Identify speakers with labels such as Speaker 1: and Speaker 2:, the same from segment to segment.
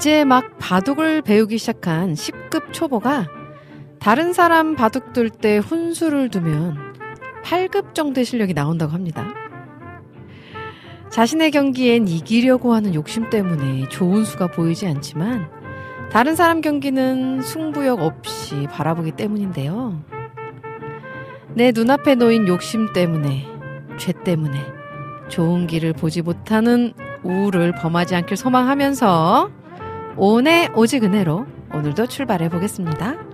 Speaker 1: 이제 막 바둑을 배우기 시작한 10급 초보가 다른 사람 바둑 둘 때 훈수를 두면 8급 정도의 실력이 나온다고 합니다. 자신의 경기엔 이기려고 하는 욕심 때문에 좋은 수가 보이지 않지만 다른 사람 경기는 승부욕 없이 바라보기 때문인데요. 내 눈앞에 놓인 욕심 때문에, 죄 때문에 좋은 길을 보지 못하는 우울을 범하지 않길 소망하면서 오의 오직 은혜로 오늘도 출발해 보겠습니다.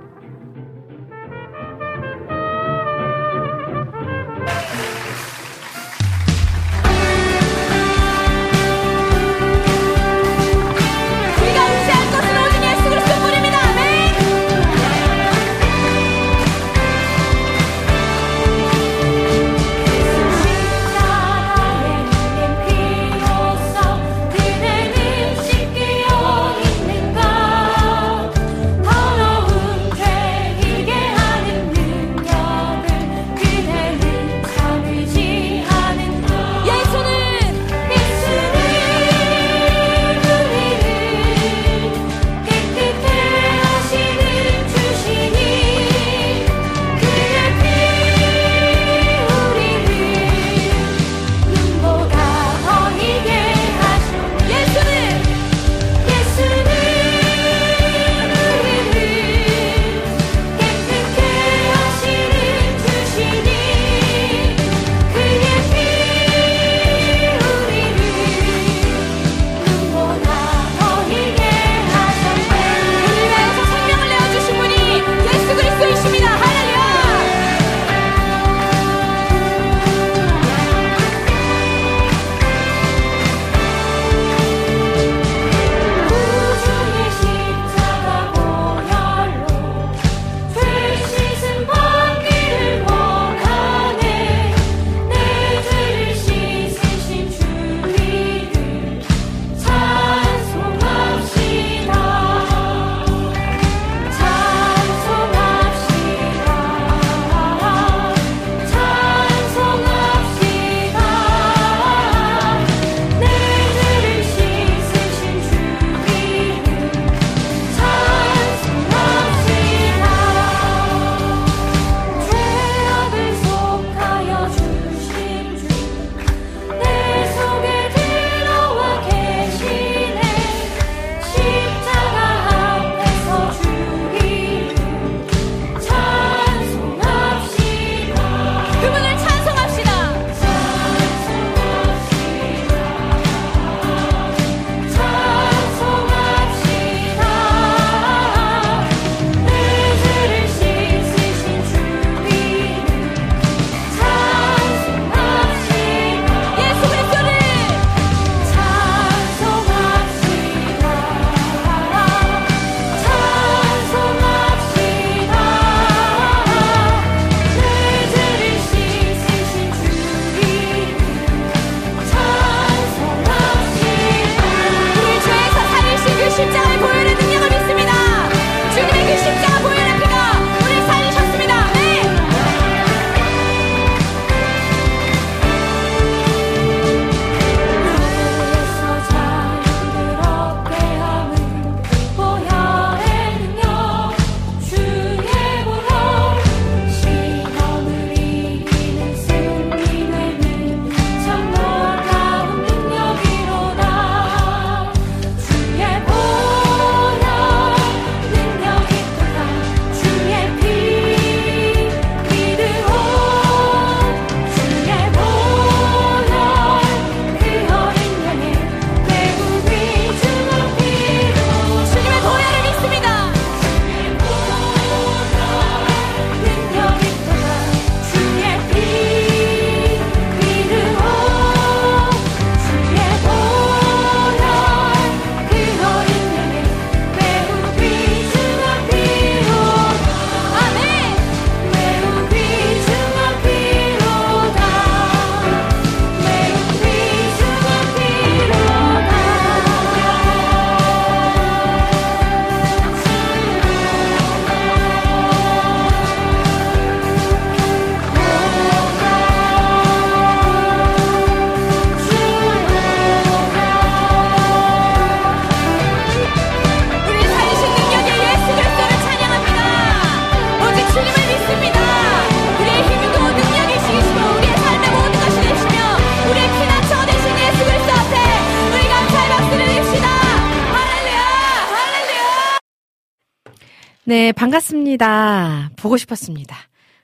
Speaker 1: 반갑습니다. 보고 싶었습니다.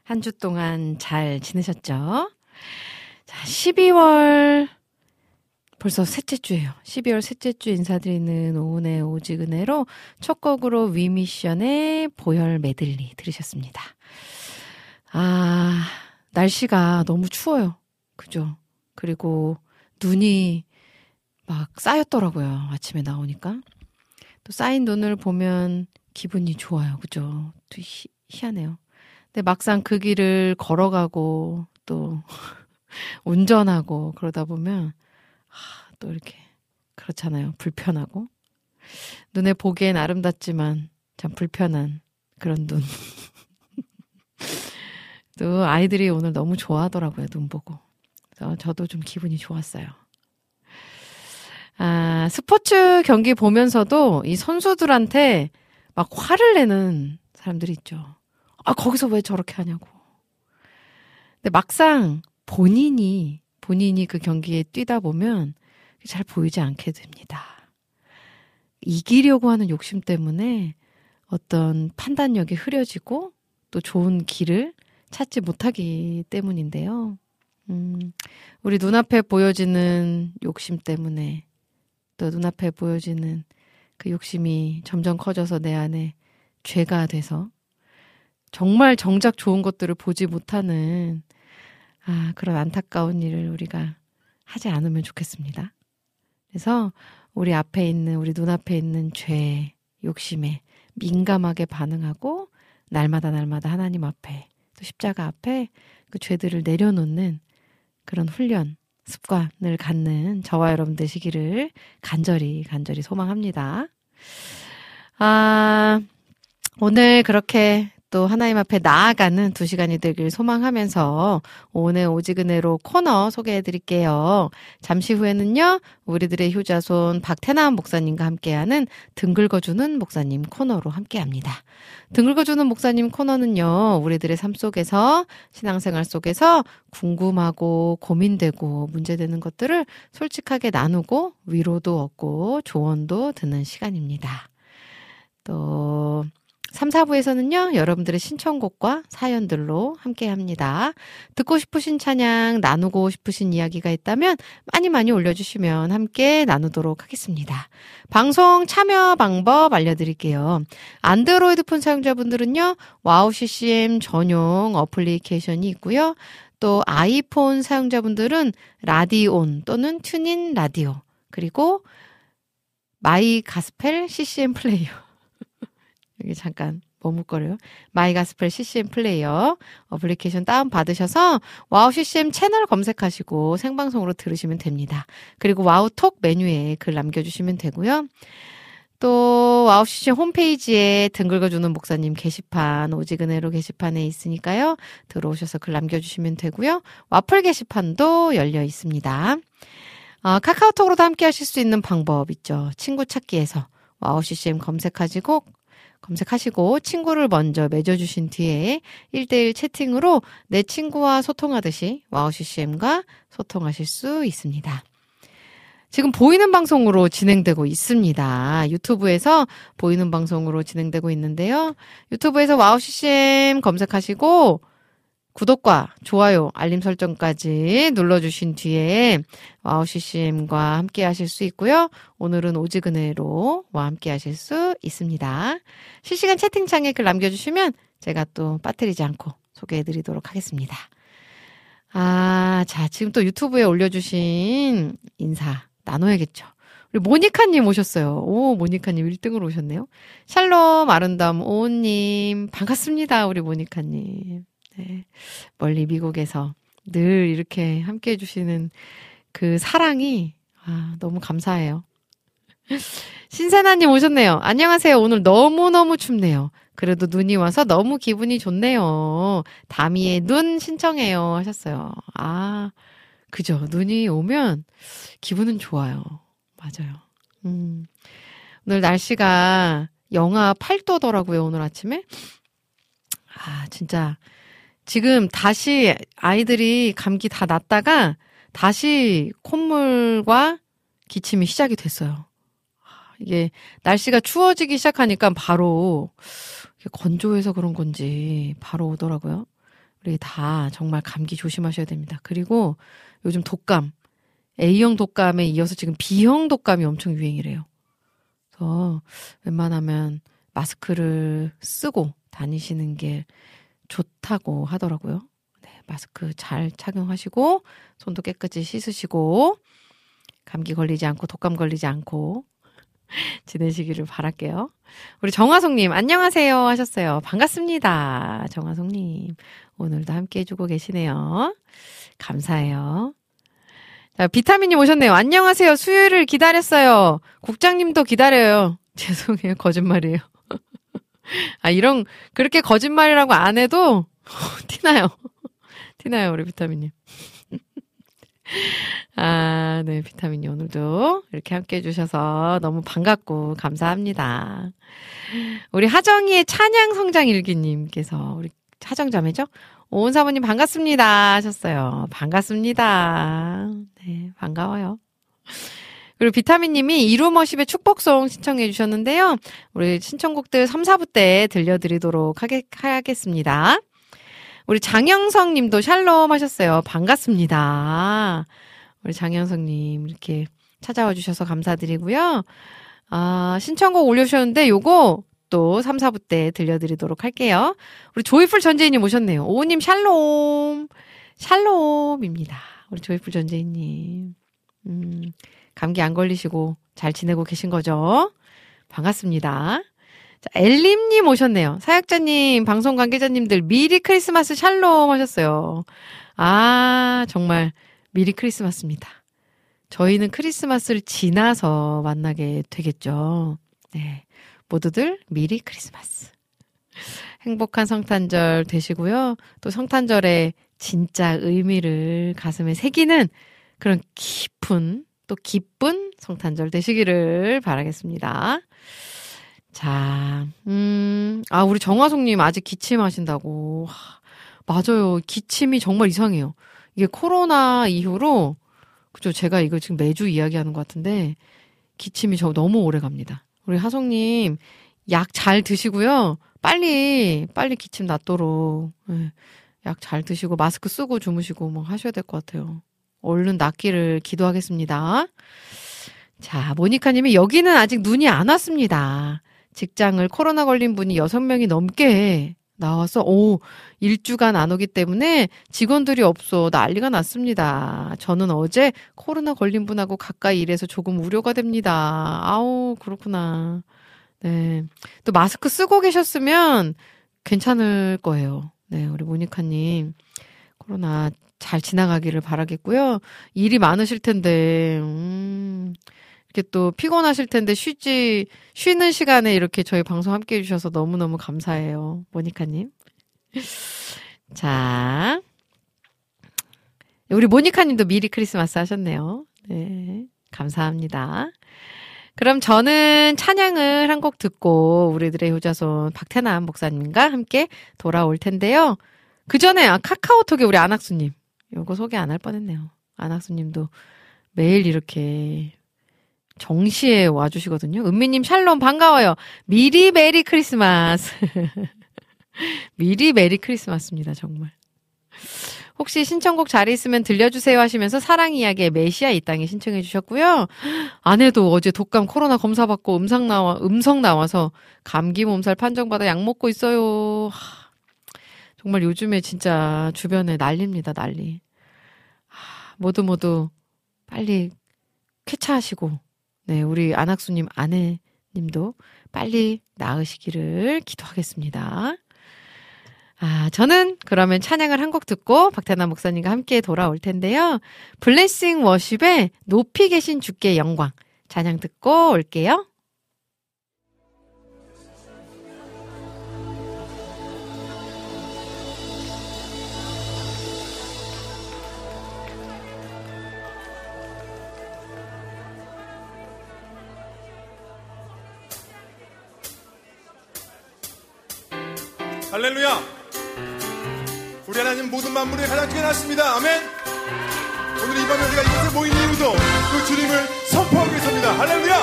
Speaker 1: 한 주 동안 잘 지내셨죠? 자, 12월 벌써 셋째 주예요. 12월 셋째 주 인사드리는 오은의 오지근해로 첫 곡으로 위미션의 보혈 메들리 들으셨습니다. 아, 날씨가 너무 추워요. 그죠? 그리고 눈이 막 쌓였더라고요. 아침에 나오니까. 또 쌓인 눈을 보면 기분이 좋아요. 그죠? 또 희, 희한해요. 근데 막상 그 길을 걸어가고 또 운전하고 그러다 보면 하, 또 이렇게 그렇잖아요. 불편하고 눈에 보기엔 아름답지만 참 불편한 그런 눈. 또 아이들이 오늘 너무 좋아하더라고요. 눈 보고. 그래서 저도 좀 기분이 좋았어요. 아, 스포츠 경기 보면서도 이 선수들한테 막 화를 내는 사람들이 있죠. 아, 거기서 왜 저렇게 하냐고. 근데 막상 본인이, 본인이 그 경기에 뛰다 보면 잘 보이지 않게 됩니다. 이기려고 하는 욕심 때문에 어떤 판단력이 흐려지고 또 좋은 길을 찾지 못하기 때문인데요. 음, 우리 눈앞에 보여지는 욕심 때문에 또 눈앞에 보여지는 그 욕심이 점점 커져서 내 안에 죄가 돼서 정말 정작 좋은 것들을 보지 못하는 아, 그런 안타까운 일을 우리가 하지 않으면 좋겠습니다. 그래서 우리 앞에 있는, 우리 눈앞에 있는 죄, 욕심에 민감하게 반응하고 날마다 날마다 하나님 앞에 또 십자가 앞에 그 죄들을 내려놓는 그런 훈련, 습관을 갖는 저와 여러분 되시기를 간절히, 간절히 소망합니다. 아, 오늘 그렇게 또 하나님 앞에 나아가는 두 시간이 되길 소망하면서 오늘 오지근해로 코너 소개해 드릴게요. 잠시 후에는요, 우리들의 효자손 박태남 목사님과 함께하는 등글거주는 목사님 코너로 함께 합니다. 등글거주는 목사님 코너는요, 우리들의 삶 속에서, 신앙생활 속에서 궁금하고 고민되고 문제되는 것들을 솔직하게 나누고 위로도 얻고 조언도 듣는 시간입니다. 또, 3, 4부에서는요, 여러분들의 신청곡과 사연들로 함께 합니다. 듣고 싶으신 찬양, 나누고 싶으신 이야기가 있다면 많이 많이 올려주시면 함께 나누도록 하겠습니다. 방송 참여 방법 알려드릴게요. 안드로이드 폰 사용자분들은요, 와우 CCM 전용 어플리케이션이 있고요. 또 아이폰 사용자분들은 라디온 또는 튜닝 라디오, 그리고 마이 가스펠 CCM 플레이어. 여기 잠깐 머뭇거려요. 마이가스펠 CCM 플레이어 어플리케이션 다운 받으셔서 와우 CCM 채널 검색하시고 생방송으로 들으시면 됩니다. 그리고 와우 톡 메뉴에 글 남겨주시면 되고요. 또 와우 CCM 홈페이지에 등 긁어주는 목사님 게시판 오직은혜로 게시판에 있으니까요. 들어오셔서 글 남겨주시면 되고요. 와플 게시판도 열려 있습니다. 어, 카카오톡으로도 함께 하실 수 있는 방법 있죠. 친구 찾기에서 와우 CCM 검색하시고 검색하시고 친구를 먼저 맺어주신 뒤에 1대1 채팅으로 내 친구와 소통하듯이 와우 CCM과 소통하실 수 있습니다. 지금 보이는 방송으로 진행되고 있습니다. 유튜브에서 보이는 방송으로 진행되고 있는데요. 유튜브에서 와우 CCM 검색하시고 구독과 좋아요, 알림 설정까지 눌러주신 뒤에 와우 CCM과 함께 하실 수 있고요. 오늘은 오지근해로와 함께 하실 수 있습니다. 실시간 채팅창에 글 남겨주시면 제가 또 빠뜨리지 않고 소개해드리도록 하겠습니다. 아, 자, 지금 또 유튜브에 올려주신 인사 나눠야겠죠. 우리 모니카님 오셨어요. 오, 모니카님 1등으로 오셨네요. 샬롬, 아름다움, 오님, 반갑습니다. 우리 모니카님. 네. 멀리 미국에서 늘 이렇게 함께 해주시는 그 사랑이, 아, 너무 감사해요. 신세나님 오셨네요. 안녕하세요. 오늘 너무너무 춥네요. 그래도 눈이 와서 너무 기분이 좋네요. 다미의 눈 신청해요. 하셨어요. 아, 그죠. 눈이 오면 기분은 좋아요. 맞아요. 음. 오늘 날씨가 영하 8도더라고요. 오늘 아침에. 아, 진짜. 지금 다시 아이들이 감기 다 났다가 다시 콧물과 기침이 시작이 됐어요. 이게 날씨가 추워지기 시작하니까 바로 건조해서 그런 건지 바로 오더라고요. 우리 다 정말 감기 조심하셔야 됩니다. 그리고 요즘 독감, A형 독감에 이어서 지금 B형 독감이 엄청 유행이래요. 그래서 웬만하면 마스크를 쓰고 다니시는 게 좋다고 하더라고요. 네, 마스크 잘 착용하시고 손도 깨끗이 씻으시고 감기 걸리지 않고 독감 걸리지 않고 지내시기를 바랄게요. 우리 정화송님, 안녕하세요. 하셨어요. 반갑습니다. 정화송님. 오늘도 함께 해주고 계시네요. 감사해요. 자, 비타민님 오셨네요. 안녕하세요. 수요일을 기다렸어요. 국장님도 기다려요. 죄송해요. 거짓말이에요. 아, 이런, 그렇게 거짓말이라고 안 해도, 티나요. 티나요, 우리 비타민님. 아, 네, 비타민이 오늘도 이렇게 함께 해주셔서 너무 반갑고 감사합니다. 우리 하정이의 찬양 성장 일기님께서 우리 하정자매죠? 오은 사모님 반갑습니다 하셨어요. 반갑습니다. 네, 반가워요. 그리고 비타민님이 이루머십의 축복송 신청해 주셨는데요. 우리 신청곡들 3, 4부 때 들려드리도록 하겠, 하겠습니다. 우리 장영성 님도 샬롬 하셨어요. 반갑습니다. 우리 장영성 님 이렇게 찾아와 주셔서 감사드리고요. 아, 신청곡 올려주셨는데 요거 또 3, 4부 때 들려드리도록 할게요. 우리 조이풀 전재인님 오셨네요. 오님 샬롬. 샬롬입니다. 우리 조이풀 전재인님. 음, 감기 안 걸리시고 잘 지내고 계신 거죠? 반갑습니다. 자, 엘림님 오셨네요. 사역자님, 방송 관계자님들 미리 크리스마스 샬롬 하셨어요. 아, 정말 미리 크리스마스입니다. 저희는 크리스마스를 지나서 만나게 되겠죠. 네. 모두들 미리 크리스마스. 행복한 성탄절 되시고요. 또 성탄절의 진짜 의미를 가슴에 새기는 그런 깊은 또 기쁜 성탄절 되시기를 바라겠습니다. 자, 음, 아, 우리 정화송님 아직 기침하신다고. 하, 맞아요. 기침이 정말 이상해요. 이게 코로나 이후로, 그죠. 제가 이거 지금 매주 이야기하는 것 같은데, 기침이 저 너무 오래 갑니다. 우리 하송님, 약 잘 드시고요. 빨리, 빨리 기침 낫도록, 예, 약잘 드시고, 마스크 쓰고 주무시고, 뭐 하셔야 될 것 같아요. 얼른 낫기를 기도하겠습니다. 자, 모니카님이 여기는 아직 눈이 안 왔습니다. 직장을 코로나 걸린 분이 6명이 넘게 나와서, 오, 일주간 안 오기 때문에 직원들이 없어 난리가 났습니다. 저는 어제 코로나 걸린 분하고 가까이 일해서 조금 우려가 됩니다. 아우, 그렇구나. 네. 또 마스크 쓰고 계셨으면 괜찮을 거예요. 네, 우리 모니카님. 코로나 잘 지나가기를 바라겠고요. 일이 많으실 텐데, 음, 이렇게 또 피곤하실 텐데 쉬지, 쉬는 시간에 이렇게 저희 방송 함께 해주셔서 너무너무 감사해요. 모니카님. 자. 우리 모니카님도 미리 크리스마스 하셨네요. 네. 감사합니다. 그럼 저는 찬양을 한 곡 듣고 우리들의 효자손 박태남 목사님과 함께 돌아올 텐데요. 그 전에 아, 카카오톡에 우리 안학수님. 요거 소개 안 할 뻔했네요. 안학수님도 매일 이렇게 정시에 와주시거든요. 은미님 샬롬 반가워요. 미리 Merry Christmas. 미리 Merry Christmas입니다. 정말. 혹시 신청곡 자리 있으면 들려주세요 하시면서 사랑 이야기의 메시아 이 땅에 신청해 주셨고요. 아내도 어제 독감 코로나 검사 받고 음성 나와 음성 나와서 감기 몸살 판정받아 약 먹고 있어요. 하, 정말 요즘에 진짜 주변에 난리입니다, 난리. 하, 모두 모두 빨리 쾌차하시고 네, 우리 안학수님 아내님도 빨리 나으시기를 기도하겠습니다. 아, 저는 그러면 찬양을 한 곡 듣고 박태남 목사님과 함께 돌아올 텐데요. 블레싱 워십의 높이 계신 주께 영광 찬양 듣고 올게요.
Speaker 2: 할렐루야. 우리 하나님 모든 만물을 가장 뛰어났습니다. 아멘. 오늘 이 밤에 우리가 이곳에 모인 이유도 그 주님을 선포하기 위해서입니다. 할렐루야.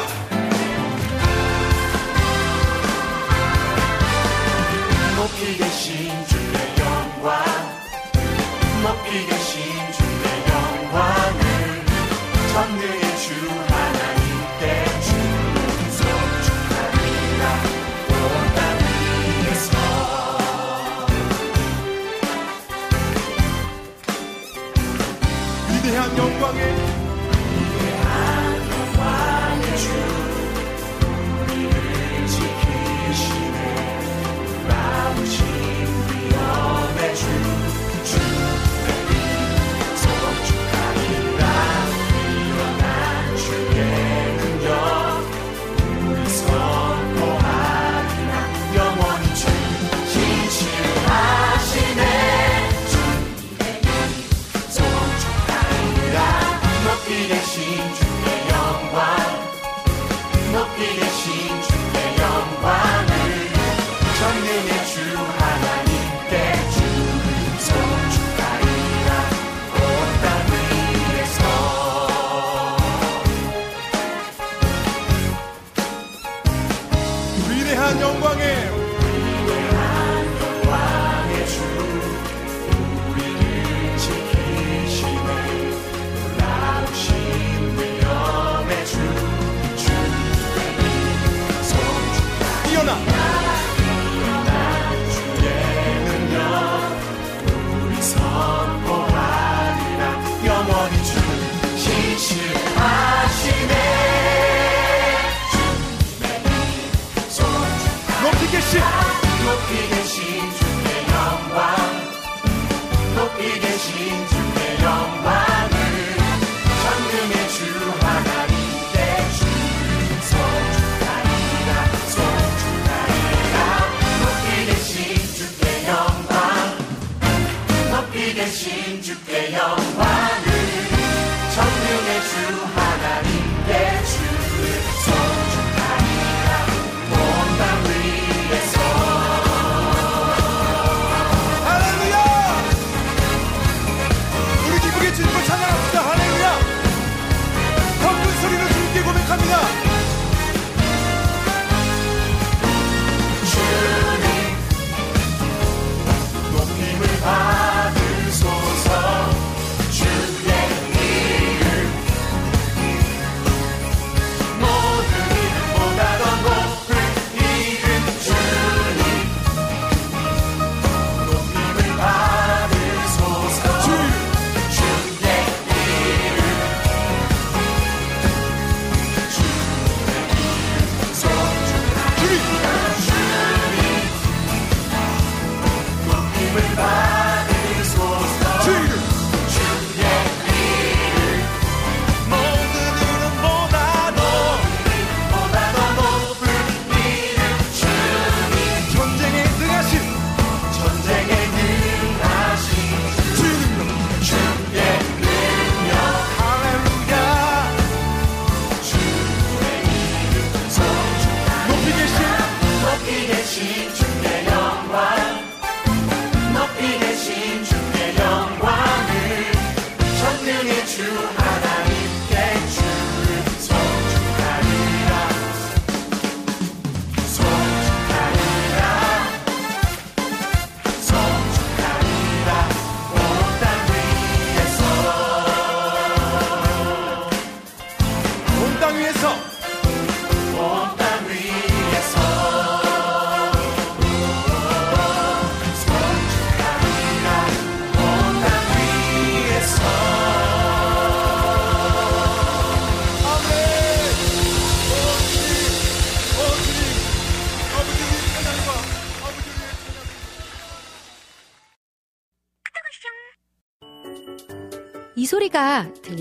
Speaker 3: 높이 계신 주의 영광 높이 계신 주의 영광을 전해주
Speaker 4: 永光阴。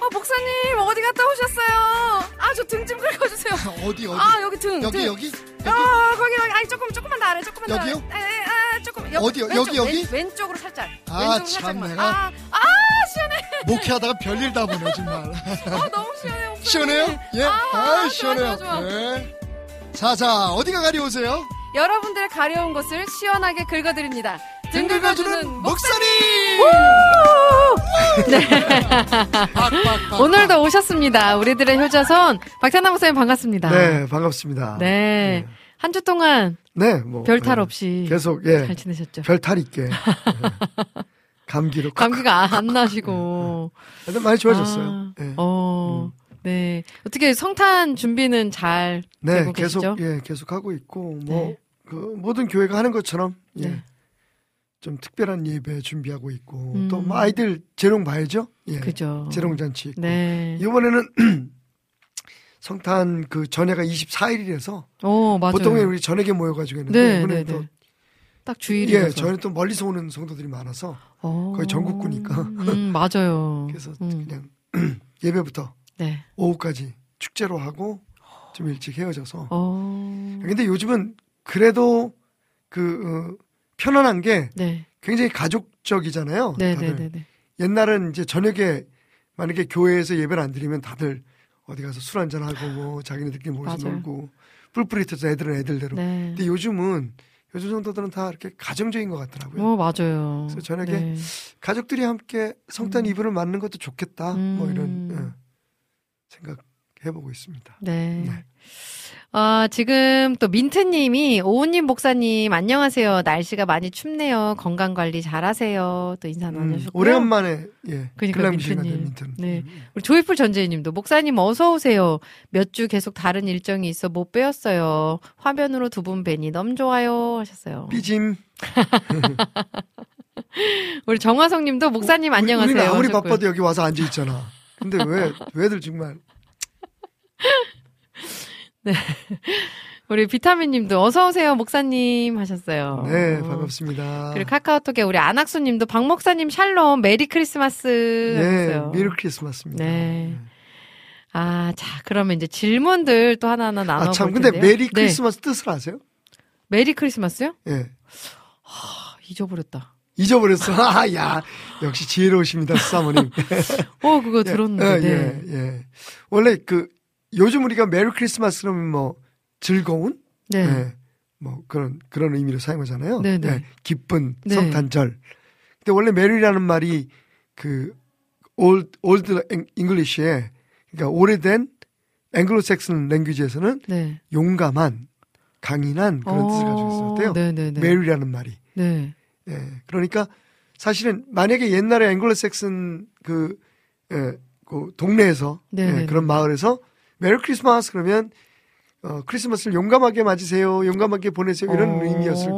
Speaker 1: 아 목사님 어디 갔다 오셨어요? 아 저 등 좀 긁어주세요.
Speaker 5: 어디 어디
Speaker 1: 아 여기 등.
Speaker 5: 여기
Speaker 1: 등.
Speaker 5: 여기 여기
Speaker 1: 아 거기 여기 아니 조금 조금만 더 아래 조금만 더
Speaker 5: 여기요?
Speaker 1: 아래. 에, 에, 아 조금 옆,
Speaker 5: 어디요?
Speaker 1: 왼쪽,
Speaker 5: 여기, 여기?
Speaker 1: 왼, 왼쪽으로 살짝.
Speaker 5: 아, 참. 내가.
Speaker 1: 아, 아 시원해.
Speaker 5: 목회하다가 별일 다 보네 정말
Speaker 1: 아 너무 시원해. 목사님.
Speaker 5: 시원해요? 예?
Speaker 1: 아,
Speaker 5: 아,
Speaker 1: 좋아,
Speaker 5: 시원해요.
Speaker 1: 좋아, 좋아.
Speaker 5: 네. 자, 자, 어디가 가려오세요?
Speaker 1: 여러분들의 가려운 곳을 시원하게 긁어드립니다.
Speaker 5: 등등
Speaker 1: 긁어주는. 목사님!
Speaker 5: 빡빡빡.
Speaker 1: 오늘도 오셨습니다. 우리들의 효자손 박찬남 목사님 반갑습니다.
Speaker 6: 네, 반갑습니다.
Speaker 1: 네. 한주 동안
Speaker 6: 네, 뭐.
Speaker 1: 별탈
Speaker 6: 예,
Speaker 1: 없이
Speaker 6: 계속, 예.
Speaker 1: 잘 지내셨죠?
Speaker 6: 별탈 있게. 예. 감기로.
Speaker 1: 감기가 안 나시고.
Speaker 6: 근데 많이 좋아졌어요.
Speaker 1: 아,
Speaker 6: 예.
Speaker 1: 어, 네. 어떻게 성탄 준비는 잘
Speaker 6: 네,
Speaker 1: 되고
Speaker 6: 계속,
Speaker 1: 계시죠?
Speaker 6: 예, 계속 하고 있고, 뭐,
Speaker 1: 네.
Speaker 6: 그, 모든 교회가 하는 것처럼, 예.
Speaker 1: 네.
Speaker 6: 좀 특별한 예배 준비하고 있고,
Speaker 1: 음.
Speaker 6: 또, 뭐, 아이들 재롱 봐야죠? 예.
Speaker 1: 그죠.
Speaker 6: 재롱 잔치 있고.
Speaker 1: 네.
Speaker 6: 이번에는 성탄 그 전회가 24일이라서,
Speaker 1: 오, 맞아요.
Speaker 6: 보통에 우리 저녁에 모여 가지고 했는데,
Speaker 1: 네,
Speaker 6: 이번에는
Speaker 1: 네,
Speaker 6: 또,
Speaker 1: 네. 딱 주일이라서.
Speaker 6: 예, 저희는 또 멀리서 오는 성도들이 많아서,
Speaker 1: 어.
Speaker 6: 거의 전국구니까.
Speaker 1: 음, 맞아요.
Speaker 6: 그래서
Speaker 1: 음,
Speaker 6: 그냥 예배부터
Speaker 1: 네.
Speaker 6: 오후까지 축제로 하고 좀 일찍 헤어져서.
Speaker 1: 어.
Speaker 6: 근데 요즘은 그래도 그 어, 편안한 게
Speaker 1: 네.
Speaker 6: 굉장히 가족적이잖아요.
Speaker 1: 네,
Speaker 6: 다들.
Speaker 1: 네, 네, 네.
Speaker 6: 옛날은 이제 저녁에 만약에 교회에서 예배를 안 드리면 다들 어디 가서 술 한잔 하고 뭐 자기네들끼리 모여서
Speaker 1: 맞아요.
Speaker 6: 놀고 뿔뿔이 터서 애들은 애들대로.
Speaker 1: 네.
Speaker 6: 근데 요즘은 요즘 성도들은 다 이렇게 가정적인 것 같더라고요.
Speaker 1: 어, 맞아요.
Speaker 6: 그래서 저녁에
Speaker 1: 네.
Speaker 6: 가족들이 함께 성탄
Speaker 1: 음.
Speaker 6: 이브를 맞는 것도 좋겠다. 뭐 이런
Speaker 1: 음.
Speaker 6: 예, 생각 해보고 있습니다.
Speaker 1: 네.
Speaker 6: 네.
Speaker 1: 아, 지금 또 민트님이 오우님 목사님 안녕하세요. 날씨가 많이 춥네요. 건강 관리 잘하세요. 또 인사
Speaker 6: 음,
Speaker 1: 나누셨고요.
Speaker 6: 오래간만에 예,
Speaker 1: 그러니까 민트님.
Speaker 6: 민트는.
Speaker 1: 네.
Speaker 6: 음.
Speaker 1: 우리 조이풀 전재희님도 목사님 어서 오세요. 몇 주 계속 다른 일정이 있어 못 빼었어요. 화면으로 두 분 뵈니 너무 좋아요 하셨어요.
Speaker 6: 삐짐.
Speaker 1: 우리 정화성님도 목사님
Speaker 6: 우리-
Speaker 1: 안녕하세요.
Speaker 6: 우리는 아무리
Speaker 1: 하셨고요.
Speaker 6: 바빠도 여기 와서 앉아 있잖아. 근데 왜 왜들 정말
Speaker 1: 우리 비타민님도 어서 오세요 목사님 하셨어요.
Speaker 6: 네
Speaker 1: 어.
Speaker 6: 반갑습니다.
Speaker 1: 그리고 카카오톡에 우리 안학수님도 박 목사님 샬롬 Merry Christmas
Speaker 6: 네
Speaker 1: 하셨어요.
Speaker 6: Merry Christmas입니다.
Speaker 1: 네. 아, 자, 그러면 이제 질문들 또 하나하나 나눠볼
Speaker 6: 아참 근데
Speaker 1: 텐데요.
Speaker 6: Merry
Speaker 1: 네.
Speaker 6: 크리스마스 뜻을 아세요?
Speaker 1: Merry Christmas요?
Speaker 6: 예.
Speaker 1: 아, 잊어버렸다.
Speaker 6: 잊어버렸어. 아, 야. 역시 지혜로우십니다, 사모님.
Speaker 1: 어, 그거
Speaker 6: 예,
Speaker 1: 들었는데. 네.
Speaker 6: 예, 예. 원래 그, 요즘 우리가 메리 크리스마스 그러면 뭐, 즐거운?
Speaker 1: 네.
Speaker 6: 예. 뭐, 그런, 그런 의미로 사용하잖아요.
Speaker 1: 네, 네.
Speaker 6: 예, 기쁜
Speaker 1: 네.
Speaker 6: 성탄절. 근데 원래 메리라는 말이 그, old, old English에, 그러니까 오래된 앵글로색슨 랭귀지에서는
Speaker 1: 네.
Speaker 6: 용감한, 강인한 그런 뜻을 가지고 있었대요.
Speaker 1: 네네네.
Speaker 6: merry라는 말이.
Speaker 1: 네.
Speaker 6: 예. 그러니까 사실은 만약에 옛날에 앵글로색슨 그, 예, 그 동네에서
Speaker 1: 네,
Speaker 6: 예,
Speaker 1: 네,
Speaker 6: 그런 마을에서 Merry Christmas 그러면 어, 크리스마스를 용감하게 맞으세요, 용감하게 보내세요 이런
Speaker 1: 어.
Speaker 6: 의미였을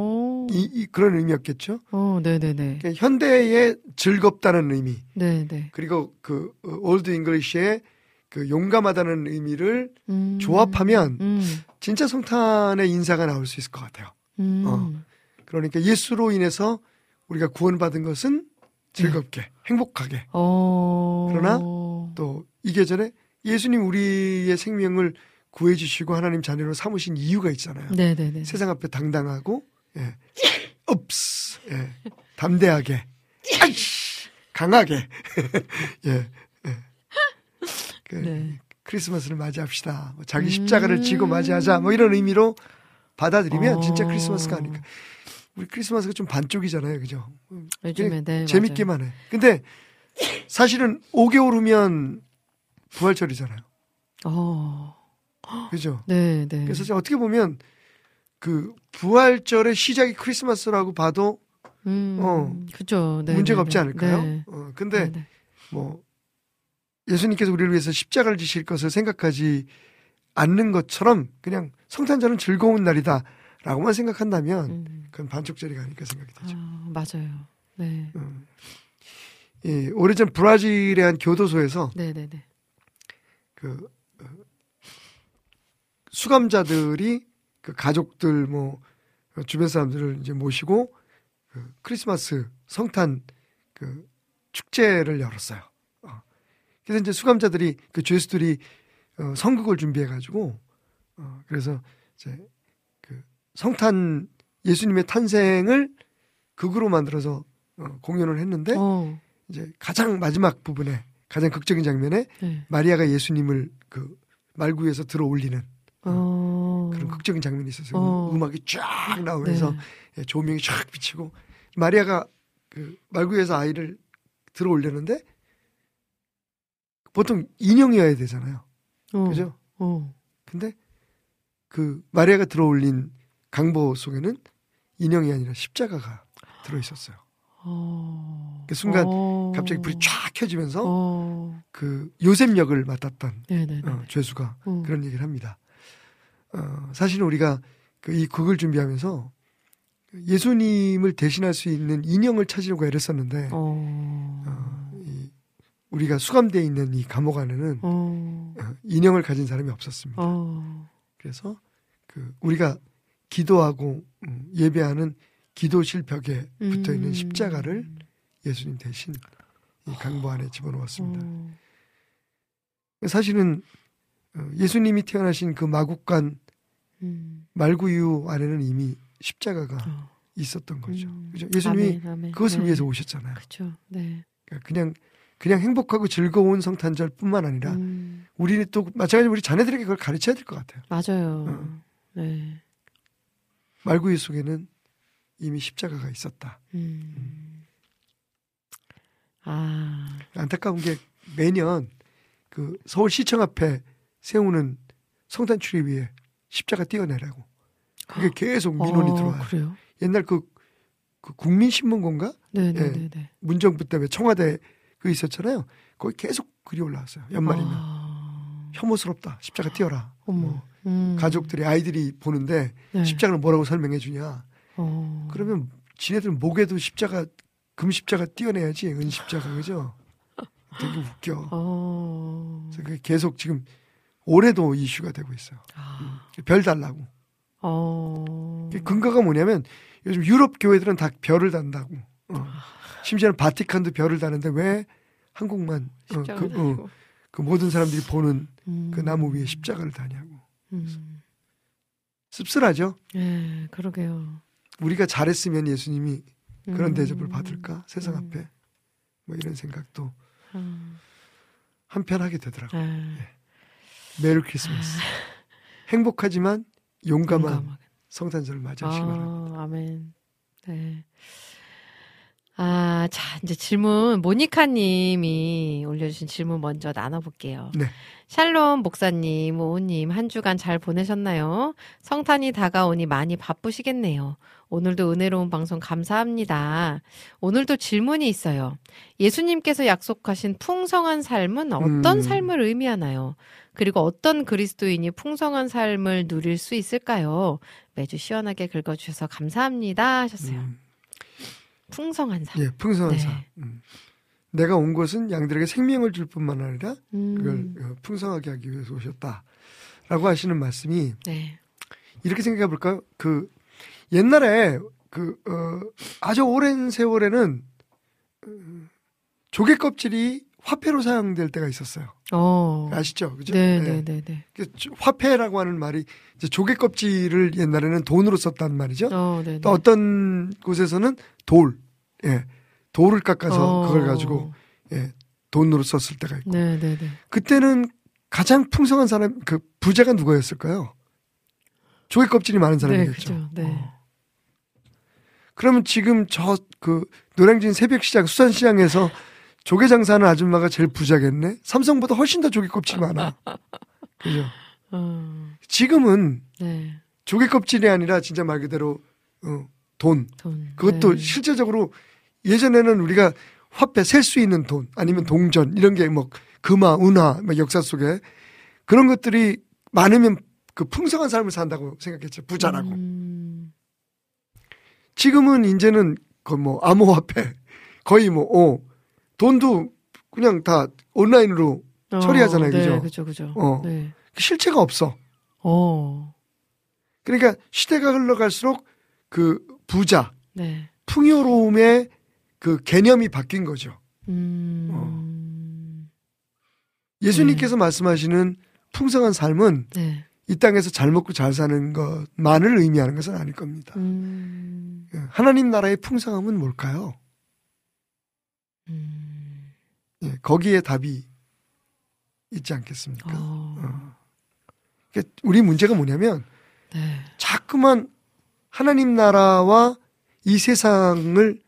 Speaker 6: 이, 이- 그런 의미였겠죠.
Speaker 1: 어, 네네네.
Speaker 6: 그러니까 현대의 즐겁다는 의미
Speaker 1: 네네.
Speaker 6: 그리고 그 Old English의 그 용감하다는 의미를
Speaker 1: 음.
Speaker 6: 조합하면
Speaker 1: 음.
Speaker 6: 진짜 성탄의 인사가 나올 수 있을 것 같아요.
Speaker 1: 음.
Speaker 6: 어. 그러니까 예수로 인해서 우리가 구원받은 것은 즐겁게, 행복하게.
Speaker 1: 어.
Speaker 6: 그러나 또 이 계절에 예수님 우리의 생명을 구해 주시고 하나님 자녀로 삼으신 이유가 있잖아요.
Speaker 1: 네네네.
Speaker 6: 세상 앞에 당당하고, 예. 읍스, 예. 담대하게, 아이씨, 강하게, 예, 예. 그
Speaker 1: 네.
Speaker 6: 크리스마스를 맞이합시다. 뭐 자기
Speaker 1: 음.
Speaker 6: 십자가를 지고 맞이하자. 뭐 이런 의미로 받아들이면 진짜
Speaker 1: 어.
Speaker 6: 크리스마스가 아닐까. 우리 크리스마스가 좀 반쪽이잖아요. 그죠?
Speaker 1: 요즘에 네.
Speaker 6: 재밌게만 해. 근데 사실은 5개월 후면
Speaker 1: 부활절이잖아요. 어.
Speaker 6: 그죠?
Speaker 1: 네, 네.
Speaker 6: 그래서 어떻게 보면 그 부활절의 시작이 크리스마스라고 봐도
Speaker 1: 음,
Speaker 6: 어,
Speaker 1: 그죠. 네,
Speaker 6: 문제가
Speaker 1: 네,
Speaker 6: 없지
Speaker 1: 네.
Speaker 6: 않을까요?
Speaker 1: 네.
Speaker 6: 어, 근데
Speaker 1: 네, 네.
Speaker 6: 뭐 예수님께서 우리를 위해서 십자가를 지실 것을 생각하지 않는 것처럼 그냥 성탄절은 즐거운 날이다라고만 생각한다면
Speaker 1: 음.
Speaker 6: 그건 반쪽짜리가 아닐까 생각이 되죠.
Speaker 1: 아, 맞아요. 네.
Speaker 6: 음. 예, 오래전 브라질의 한 교도소에서
Speaker 1: 네, 네, 네.
Speaker 6: 그 어, 수감자들이 그 가족들 뭐 어, 주변 사람들을 이제 모시고 그 크리스마스 성탄 그 축제를 열었어요. 어. 그래서 이제 수감자들이 그 죄수들이 어, 성극을 준비해 가지고 어, 그래서 이제 그 성탄 예수님의 탄생을 극으로 만들어서 어, 공연을 했는데
Speaker 1: 어,
Speaker 6: 이제 가장 마지막 부분에 가장 극적인 장면에
Speaker 1: 네.
Speaker 6: 마리아가 예수님을 그 말구에서 들어 올리는
Speaker 1: 어.
Speaker 6: 그런 극적인 장면이 있었어요.
Speaker 1: 어.
Speaker 6: 음악이 쫙 나오면서
Speaker 1: 네.
Speaker 6: 예, 조명이 쫙 비치고 마리아가 그 말구에서 아이를 들어 올렸는데 보통 인형이어야 되잖아요.
Speaker 1: 어.
Speaker 6: 그죠?
Speaker 1: 어.
Speaker 6: 근데 그 마리아가 들어 올린 강보 속에는 인형이 아니라 십자가가 들어 있었어요.
Speaker 1: 어.
Speaker 6: 그 순간
Speaker 1: 어.
Speaker 6: 갑자기 불이 쫙 켜지면서
Speaker 1: 어.
Speaker 6: 그 요셉 역을 맡았던
Speaker 1: 네, 네, 네.
Speaker 6: 어, 죄수가
Speaker 1: 어.
Speaker 6: 그런 얘기를 합니다. 어, 사실은 우리가 그 이 극을 준비하면서 예수님을 대신할 수 있는 인형을 찾으려고 애를 썼는데
Speaker 1: 어.
Speaker 6: 어, 이 우리가 수감되어 있는 이 감옥 안에는
Speaker 1: 어.
Speaker 6: 어, 인형을 가진 사람이 없었습니다.
Speaker 1: 어.
Speaker 6: 그래서 그 우리가 기도하고 음, 예배하는 기도실 벽에 붙어 있는
Speaker 1: 음.
Speaker 6: 십자가를 예수님 대신 이 강보 안에 집어넣었습니다.
Speaker 1: 어.
Speaker 6: 사실은 어, 예수님이 태어나신 그 마국간
Speaker 1: 음.
Speaker 6: 말구유 안에는 이미 십자가가
Speaker 1: 어.
Speaker 6: 있었던 거죠.
Speaker 1: 음.
Speaker 6: 그죠? 예수님이
Speaker 1: 아멘, 아멘.
Speaker 6: 그것을
Speaker 1: 네.
Speaker 6: 위해서 오셨잖아요.
Speaker 1: 그렇죠. 네.
Speaker 6: 그러니까 그냥 그냥 행복하고 즐거운 성탄절뿐만 아니라
Speaker 1: 음.
Speaker 6: 우리는 또 마찬가지로 우리 자녀들에게 그걸 가르쳐야 될 것 같아요.
Speaker 1: 맞아요.
Speaker 6: 어.
Speaker 1: 네.
Speaker 6: 말구유 속에는 이미 십자가가 있었다.
Speaker 1: 음. 아.
Speaker 6: 안타까운 게 매년 그 서울시청 앞에 세우는 성탄 출입위에 십자가 띄어내라고. 그게 계속 민원이
Speaker 1: 어,
Speaker 6: 들어와요.
Speaker 1: 그래요?
Speaker 6: 옛날 그, 그 국민신문고인가?
Speaker 1: 네, 네, 네, 네.
Speaker 6: 문정부 때문에 청와대 그 있었잖아요. 거기 계속 글이 올라왔어요. 연말이면
Speaker 1: 아.
Speaker 6: 혐오스럽다. 십자가 띄어라. 뭐
Speaker 1: 음.
Speaker 6: 가족들이 아이들이 보는데
Speaker 1: 네.
Speaker 6: 십자가를 뭐라고 설명해 주냐.
Speaker 1: 어.
Speaker 6: 그러면 지네들 목에도 십자가 금 십자가 띄어내야지 은 십자가 그죠? 되게 웃겨.
Speaker 1: 어.
Speaker 6: 그래서 계속 지금 올해도 이슈가 되고 있어요.
Speaker 1: 아.
Speaker 6: 별 달라고.
Speaker 1: 어.
Speaker 6: 그 근거가 뭐냐면 요즘 유럽 교회들은 다 별을 단다고. 어.
Speaker 1: 아.
Speaker 6: 심지어는 바티칸도 별을 다는데 왜 한국만 어, 그, 어. 그 모든 사람들이 보는
Speaker 1: 음.
Speaker 6: 그 나무 위에 십자가를 다냐고.
Speaker 1: 음.
Speaker 6: 씁쓸하죠.
Speaker 1: 예, 그러게요.
Speaker 6: 우리가 잘했으면 예수님이 그런
Speaker 1: 음.
Speaker 6: 대접을 받을까 세상
Speaker 1: 음.
Speaker 6: 앞에 뭐 이런 생각도
Speaker 1: 아.
Speaker 6: 한편 하게 되더라고요.
Speaker 1: 아.
Speaker 6: 메리 크리스마스. 행복하지만 용감한
Speaker 1: 용감하게.
Speaker 6: 성탄절을 맞이하시기 바랍니다.
Speaker 1: 아, 아멘. 네. 아, 자, 이제 질문, 모니카 님이 올려주신 질문 먼저 나눠볼게요.
Speaker 6: 네.
Speaker 1: 샬롬 목사님, 오님, 한 주간 잘 보내셨나요? 성탄이 다가오니 많이 바쁘시겠네요. 오늘도 은혜로운 방송 감사합니다. 오늘도 질문이 있어요. 예수님께서 약속하신 풍성한 삶은 어떤
Speaker 6: 음.
Speaker 1: 삶을 의미하나요? 그리고 어떤 그리스도인이 풍성한 삶을 누릴 수 있을까요? 매주 시원하게 긁어주셔서 감사합니다. 하셨어요.
Speaker 6: 음,
Speaker 1: 풍성한 삶.
Speaker 6: 예, 풍성한
Speaker 1: 네.
Speaker 6: 삶. 음. 내가 온 것은 양들에게 생명을 줄 뿐만 아니라
Speaker 1: 음,
Speaker 6: 그걸 어, 풍성하게 하기 위해서 오셨다라고 하시는 말씀이
Speaker 1: 네.
Speaker 6: 이렇게 생각해 볼까요? 그 옛날에 그 어, 아주 오랜 세월에는 어, 조개 껍질이 화폐로 사용될 때가 있었어요.
Speaker 1: 어.
Speaker 6: 아시죠? 그죠?
Speaker 1: 네,
Speaker 6: 네.
Speaker 1: 네, 네, 네.
Speaker 6: 그 조- 화폐라고 하는 말이 이제 조개 껍질을 옛날에는 돈으로 썼단 말이죠.
Speaker 1: 어, 네, 네.
Speaker 6: 또 어떤 곳에서는 돌, 예, 돌을 깎아서
Speaker 1: 어.
Speaker 6: 그걸 가지고 예, 돈으로 썼을 때가 있고.
Speaker 1: 네, 네, 네.
Speaker 6: 그때는 가장 풍성한 사람, 그 부자가 누구였을까요? 조개 껍질이 많은
Speaker 1: 네,
Speaker 6: 사람이겠죠.
Speaker 1: 그죠. 네.
Speaker 6: 어. 그러면 지금 저 그 노량진 새벽시장 수산시장에서 조개 장사하는 아줌마가 제일 부자겠네. 삼성보다 훨씬 더 조개 껍질이 많아. 그죠?
Speaker 1: 어,
Speaker 6: 지금은
Speaker 1: 네.
Speaker 6: 조개 껍질이 아니라 진짜 말 그대로 어, 돈.
Speaker 1: 돈.
Speaker 6: 그것도
Speaker 1: 네.
Speaker 6: 실제적으로 예전에는 우리가 화폐 셀 수 있는 돈 아니면 동전 이런 게 뭐 금화, 은화 막 역사 속에 그런 것들이 많으면 그 풍성한 삶을 산다고 생각했죠. 부자라고.
Speaker 1: 음,
Speaker 6: 지금은 이제는 그 뭐 암호화폐 거의 뭐 어, 돈도 그냥 다 온라인으로
Speaker 1: 어,
Speaker 6: 처리하잖아요,
Speaker 1: 네,
Speaker 6: 그죠?
Speaker 1: 그죠, 그죠.
Speaker 6: 어.
Speaker 1: 네.
Speaker 6: 실체가 없어.
Speaker 1: 어,
Speaker 6: 그러니까 시대가 흘러갈수록 그 부자,
Speaker 1: 네.
Speaker 6: 풍요로움의 그 개념이 바뀐 거죠.
Speaker 1: 음,
Speaker 6: 어. 예수님께서 말씀하시는 풍성한 삶은
Speaker 1: 네.
Speaker 6: 이 땅에서 잘 먹고 잘 사는 것만을 의미하는 것은 아닐 겁니다.
Speaker 1: 음,
Speaker 6: 예, 하나님 나라의 풍성함은 뭘까요?
Speaker 1: 음,
Speaker 6: 예, 거기에 답이 있지 않겠습니까?
Speaker 1: 어,
Speaker 6: 어. 그러니까 우리 문제가 뭐냐면
Speaker 1: 네.
Speaker 6: 자꾸만 하나님 나라와 이 세상을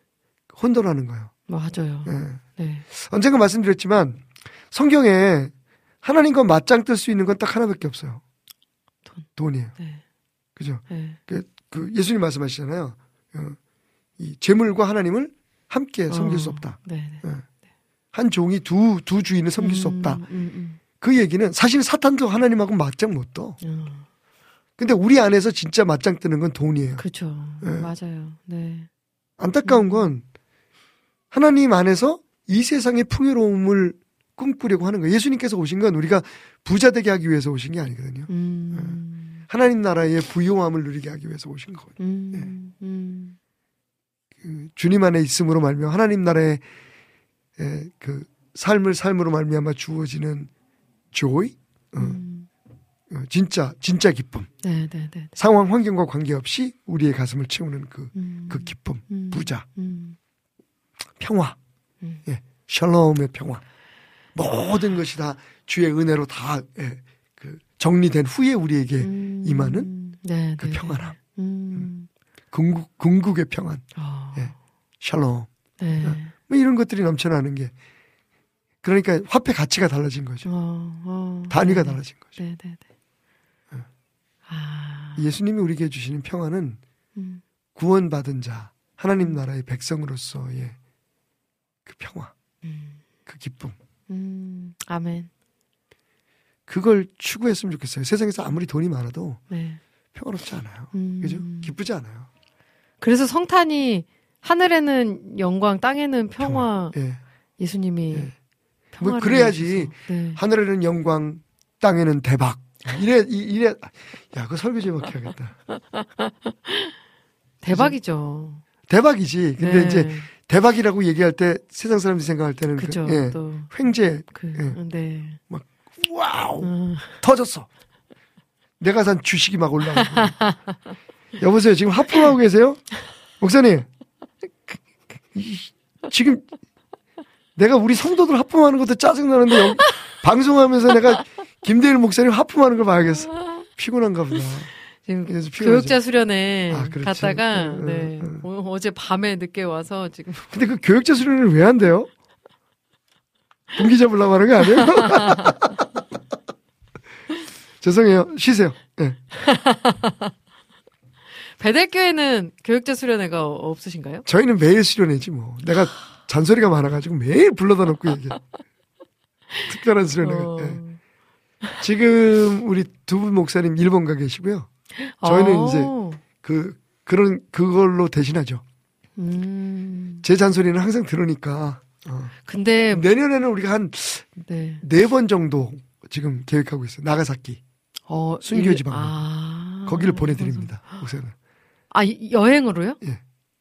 Speaker 6: 혼돈하는 거예요.
Speaker 1: 맞아요.
Speaker 6: 예.
Speaker 1: 네.
Speaker 6: 언젠가 말씀드렸지만 성경에 하나님과 맞짱 뜰 수 있는 건 딱 하나밖에 없어요.
Speaker 1: 돈.
Speaker 6: 돈이에요.
Speaker 1: 네.
Speaker 6: 그죠?
Speaker 1: 네.
Speaker 6: 그 예수님 말씀하시잖아요. 어, 이 재물과 하나님을 함께 섬길
Speaker 1: 어,
Speaker 6: 수 없다.
Speaker 1: 네. 네.
Speaker 6: 한 종이 두, 두 주인을 섬길 수
Speaker 1: 음,
Speaker 6: 없다.
Speaker 1: 음, 음.
Speaker 6: 그 얘기는 사실 사탄도 하나님하고 맞짱 못 떠.
Speaker 1: 어,
Speaker 6: 근데 우리 안에서 진짜 맞짱 뜨는 건 돈이에요.
Speaker 1: 그죠.
Speaker 6: 네.
Speaker 1: 맞아요. 네.
Speaker 6: 안타까운 건 하나님 안에서 이 세상의 풍요로움을 꿈꾸려고 하는 거예요. 예수님께서 오신 건 우리가 부자 되게 하기 위해서 오신 게 아니거든요.
Speaker 1: 음,
Speaker 6: 하나님 나라의 부요함을 누리게 하기 위해서 오신 거거든요.
Speaker 1: 음, 음,
Speaker 6: 그 주님 안에 있음으로 말미암아 하나님 나라의 에, 그 삶을 삶으로 말미암아 주어지는 joy, 어,
Speaker 1: 음.
Speaker 6: 어, 진짜 진짜 기쁨.
Speaker 1: 네, 네, 네.
Speaker 6: 상황 환경과 관계없이 우리의 가슴을 채우는 그,
Speaker 1: 음,
Speaker 6: 그 기쁨,
Speaker 1: 음,
Speaker 6: 부자,
Speaker 1: 음,
Speaker 6: 평화,
Speaker 1: 음.
Speaker 6: 예, 샬롬의 평화. 모든 것이 다 주의 은혜로 다 예, 그 정리된 후에 우리에게
Speaker 1: 음,
Speaker 6: 임하는
Speaker 1: 네,
Speaker 6: 그
Speaker 1: 네, 네.
Speaker 6: 평안함.
Speaker 1: 음,
Speaker 6: 궁극, 궁극의 평안,
Speaker 1: 어,
Speaker 6: 예. 샬롬.
Speaker 1: 네.
Speaker 6: 뭐 이런 것들이 넘쳐나는 게 그러니까 화폐 가치가 달라진 거죠.
Speaker 1: 어, 어,
Speaker 6: 단위가
Speaker 1: 네,
Speaker 6: 달라진 거죠.
Speaker 1: 네, 네, 네. 아,
Speaker 6: 예수님이 우리에게 주시는 평안은
Speaker 1: 음,
Speaker 6: 구원받은 자, 하나님 나라의 백성으로서의 그 평화,
Speaker 1: 음,
Speaker 6: 그 기쁨.
Speaker 1: 음, 아멘.
Speaker 6: 그걸 추구했으면 좋겠어요. 세상에서 아무리 돈이 많아도
Speaker 1: 네.
Speaker 6: 평화롭지 않아요.
Speaker 1: 음.
Speaker 6: 그죠? 기쁘지 않아요.
Speaker 1: 그래서 성탄이 하늘에는 영광, 땅에는 평화.
Speaker 6: 예.
Speaker 1: 예수님이
Speaker 6: 예.
Speaker 1: 평화를
Speaker 6: 뭐 그래야지.
Speaker 1: 네.
Speaker 6: 하늘에는 영광, 땅에는 대박. 이래 이- 이래 야, 그 설교 제목 해야겠다.
Speaker 1: 대박이죠.
Speaker 6: 대박이지. 근데
Speaker 1: 네.
Speaker 6: 이제 대박이라고 얘기할 때 세상 사람들이 생각할 때는 그,
Speaker 1: 그죠.
Speaker 6: 예,
Speaker 1: 또
Speaker 6: 횡재
Speaker 1: 그,
Speaker 6: 예.
Speaker 1: 네.
Speaker 6: wow
Speaker 1: 음,
Speaker 6: 터졌어. 내가 산 주식이 막 올라가고. 여보세요. 지금 하품하고 계세요? 목사님. 이- 지금 내가 우리 성도들 하품하는 것도 짜증나는데 여기 방송하면서 내가 김대일 목사님 하품하는 걸 봐야겠어. 피곤한가 보다.
Speaker 1: 지금. 교역자 수련회
Speaker 6: 아, 그렇지.
Speaker 1: 갔다가
Speaker 6: 응, 응,
Speaker 1: 네.
Speaker 6: 응.
Speaker 1: 어, 어제 밤에 늦게 와서 지금
Speaker 6: 근데 그 교역자 수련회를 왜 한대요? 분기 잡으려고 하는 거 아니에요? 죄송해요. 쉬세요. 예.
Speaker 1: 배달교회는 교육자 수련회가 없으신가요?
Speaker 6: 저희는 매일 수련회지 뭐. 내가 잔소리가 많아가지고 매일 불러다 놓고 얘기해. 특별한 수련회가.
Speaker 1: 어.
Speaker 6: 예. 지금 우리 두 분 목사님 일본 가 계시고요. 저희는
Speaker 1: 아.
Speaker 6: 이제 그 그런 그걸로 대신하죠.
Speaker 1: 음.
Speaker 6: 제 잔소리는 항상 들으니까. 어.
Speaker 1: 근데
Speaker 6: 내년에는 우리가 한
Speaker 1: 네.
Speaker 6: 네번 정도 지금 계획하고 있어요. 나가사키
Speaker 1: 어,
Speaker 6: 순교
Speaker 1: 일-
Speaker 6: 지방으로.
Speaker 1: 아.
Speaker 6: 거기를 보내드립니다. 목사님.
Speaker 1: 아, 이- 여행으로요?
Speaker 6: 예.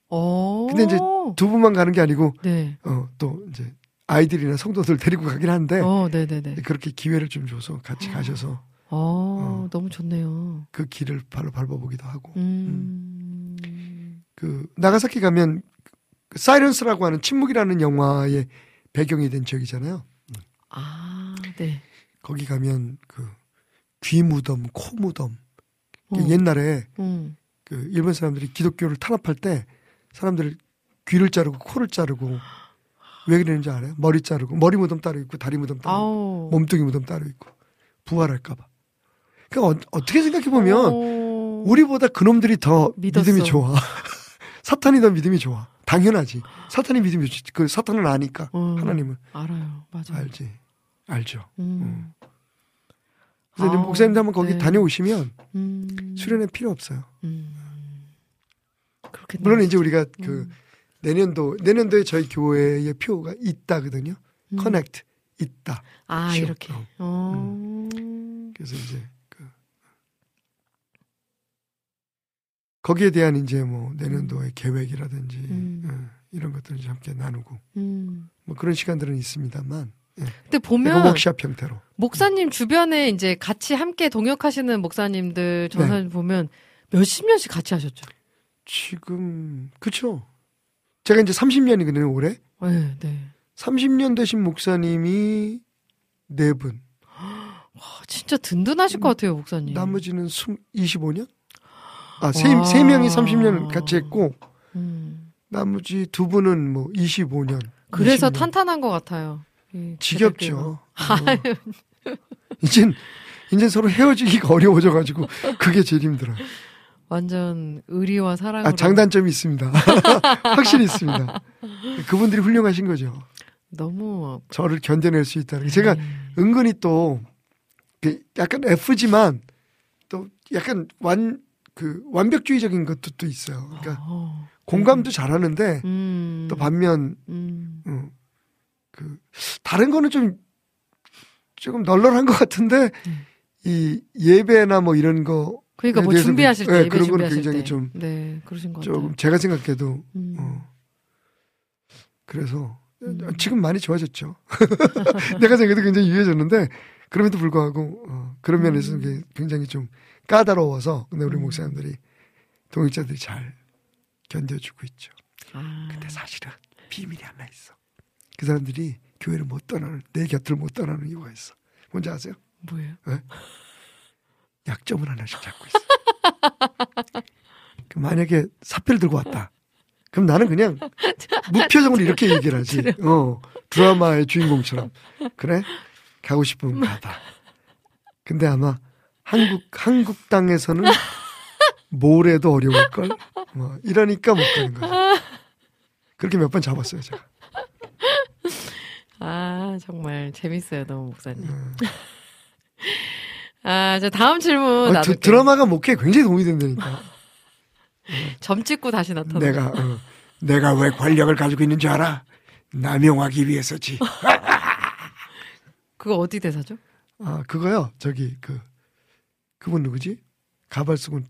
Speaker 1: 어.
Speaker 6: 근데 이제 두 분만 가는 게 아니고
Speaker 1: 네.
Speaker 6: 어, 또 이제 아이들이나 성도들 데리고 가긴 하는데
Speaker 1: 어, 네, 네, 네.
Speaker 6: 그렇게 기회를 좀 줘서 같이 가셔서
Speaker 1: 어,
Speaker 6: 어.
Speaker 1: 너무 좋네요.
Speaker 6: 그 길을 발로 밟아보기도 하고
Speaker 1: 음.
Speaker 6: 그 나가사키 가면 그 사이런스라고 하는 침묵이라는 영화의 배경이 된 지역이잖아요.
Speaker 1: 아, 네.
Speaker 6: 거기 가면 그 귀 무덤, 코 무덤. 그
Speaker 1: 어.
Speaker 6: 옛날에
Speaker 1: 음.
Speaker 6: 그 일본 사람들이 기독교를 탄압할 때 사람들 귀를 자르고 코를 자르고 왜 그러는지 알아요? 머리 자르고 머리 무덤 따로 있고 다리 무덤 따로 있고. 몸뚱이 무덤 따로 있고 부활할까봐. 그러니까 어, 떻게 생각해 보면
Speaker 1: 어.
Speaker 6: 우리보다 그놈들이 더
Speaker 1: 믿었어.
Speaker 6: 믿음이 좋아. 사탄이 더 믿음이 좋아. 당연하지. 사탄이 믿음이 좋지. 그 사탄은 아니까
Speaker 1: 어,
Speaker 6: 하나님은
Speaker 1: 알아요. 맞아요.
Speaker 6: 알지. 알죠.
Speaker 1: 음.
Speaker 6: 그래서
Speaker 1: 아,
Speaker 6: 목사님도 한번 거기
Speaker 1: 네.
Speaker 6: 다녀오시면
Speaker 1: 음.
Speaker 6: 수련회 필요 없어요.
Speaker 1: 음.
Speaker 6: 물론 이제 우리가 그
Speaker 1: 음.
Speaker 6: 내년도 내년도에 저희 교회의 표가 있다거든요.
Speaker 1: 음.
Speaker 6: 커넥트 있다.
Speaker 1: 아
Speaker 6: 쇼.
Speaker 1: 이렇게.
Speaker 6: 어.
Speaker 1: 어.
Speaker 6: 그래서 이제 그 거기에 대한 이제 뭐 내년도의 계획이라든지
Speaker 1: 음.
Speaker 6: 어, 이런 것들을 함께 나누고
Speaker 1: 음.
Speaker 6: 뭐 그런 시간들은 있습니다만
Speaker 1: 근데 보면
Speaker 6: 워크샵 형태로
Speaker 1: 목사님 주변에 이제 같이 함께 동역하시는 목사님들
Speaker 6: 네.
Speaker 1: 전사님 보면 몇십 년씩 같이 하셨죠.
Speaker 6: 지금 그쵸 제가 이제 30년이거든요 올해
Speaker 1: 네, 네.
Speaker 6: 30년 되신 목사님이 네 분,
Speaker 1: 와, 진짜 든든하실 것 같아요, 목사님.
Speaker 6: 나머지는 25년? 아, 세,
Speaker 1: 와.
Speaker 6: 세 명이 30년 같이 했고,
Speaker 1: 음.
Speaker 6: 나머지 두 분은 뭐 25년.
Speaker 1: 그래서
Speaker 6: 20년.
Speaker 1: 탄탄한 것 같아요. 이
Speaker 6: 지겹죠. 어. 이젠, 이제 서로 헤어지기가 어려워져 가지고, 그게 제일 힘들어요.
Speaker 1: 완전 의리와 사랑으로.
Speaker 6: 아, 장단점이 있습니다. 확실히 있습니다. 그분들이 훌륭하신 거죠.
Speaker 1: 너무
Speaker 6: 저를 견뎌낼 수 있다는 게. 제가
Speaker 1: 음.
Speaker 6: 은근히 또, 그 약간 F지만, 또 약간 완, 그 완벽주의적인 것도 또 있어요. 그러니까
Speaker 1: 어.
Speaker 6: 공감도 잘하는데,
Speaker 1: 음.
Speaker 6: 또 반면,
Speaker 1: 음.
Speaker 6: 어, 그, 다른 거는 좀, 조금 널널한 것 같은데,
Speaker 1: 음.
Speaker 6: 이 예배나 뭐 이런 거,
Speaker 1: 그러니까 뭐 준비하실 때,
Speaker 6: 네, 그런 거는 굉장히
Speaker 1: 때.
Speaker 6: 좀-
Speaker 1: 네, 그러신 것 같아요.
Speaker 6: 조금 제가 생각해도,
Speaker 1: 음.
Speaker 6: 어, 그래서,
Speaker 1: 음.
Speaker 6: 지금 많이 좋아졌죠. 내가 생각해도 굉장히 유해졌는데, 그럼에도 불구하고, 어, 그런 면에서는
Speaker 1: 음.
Speaker 6: 굉장히 좀 까다로워서, 근데 우리
Speaker 1: 음.
Speaker 6: 목사님들이, 동역자들이 잘 견뎌주고 있죠.
Speaker 1: 아.
Speaker 6: 근데 사실은 비밀이 하나 있어. 그 사람들이 교회를 못 떠나는, 내 곁을 못 떠나는 이유가 있어. 뭔지 아세요?
Speaker 1: 뭐예요?
Speaker 6: 약점을 하나씩 잡고 있어. 그 만약에 사표를 들고 왔다. 그럼 나는 그냥 무표정으로 이렇게 얘기를 하지. 어, 드라마의 주인공처럼. 그래? 가고 싶으면 가봐. 근데 아마 한국, 한국 땅에서는 뭐래도 어려울걸? 뭐, 이러니까 못 가는 거야. 그렇게 몇 번 잡았어요, 제가.
Speaker 1: 아, 정말 재밌어요, 너무 목사님.
Speaker 6: 음.
Speaker 1: 아, 저 다음 질문
Speaker 6: 어, 드, 드라마가 목회에 굉장히 도움이 된다니까.
Speaker 1: 점 찍고 다시 나타나.
Speaker 6: 내가 어, 내가 왜 권력을 가지고 있는 줄 알아? 남용하기 위해서지.
Speaker 1: 그거 어디 대사죠?
Speaker 6: 아 그거요. 저기 그 그분 누구지? 가발 쓰고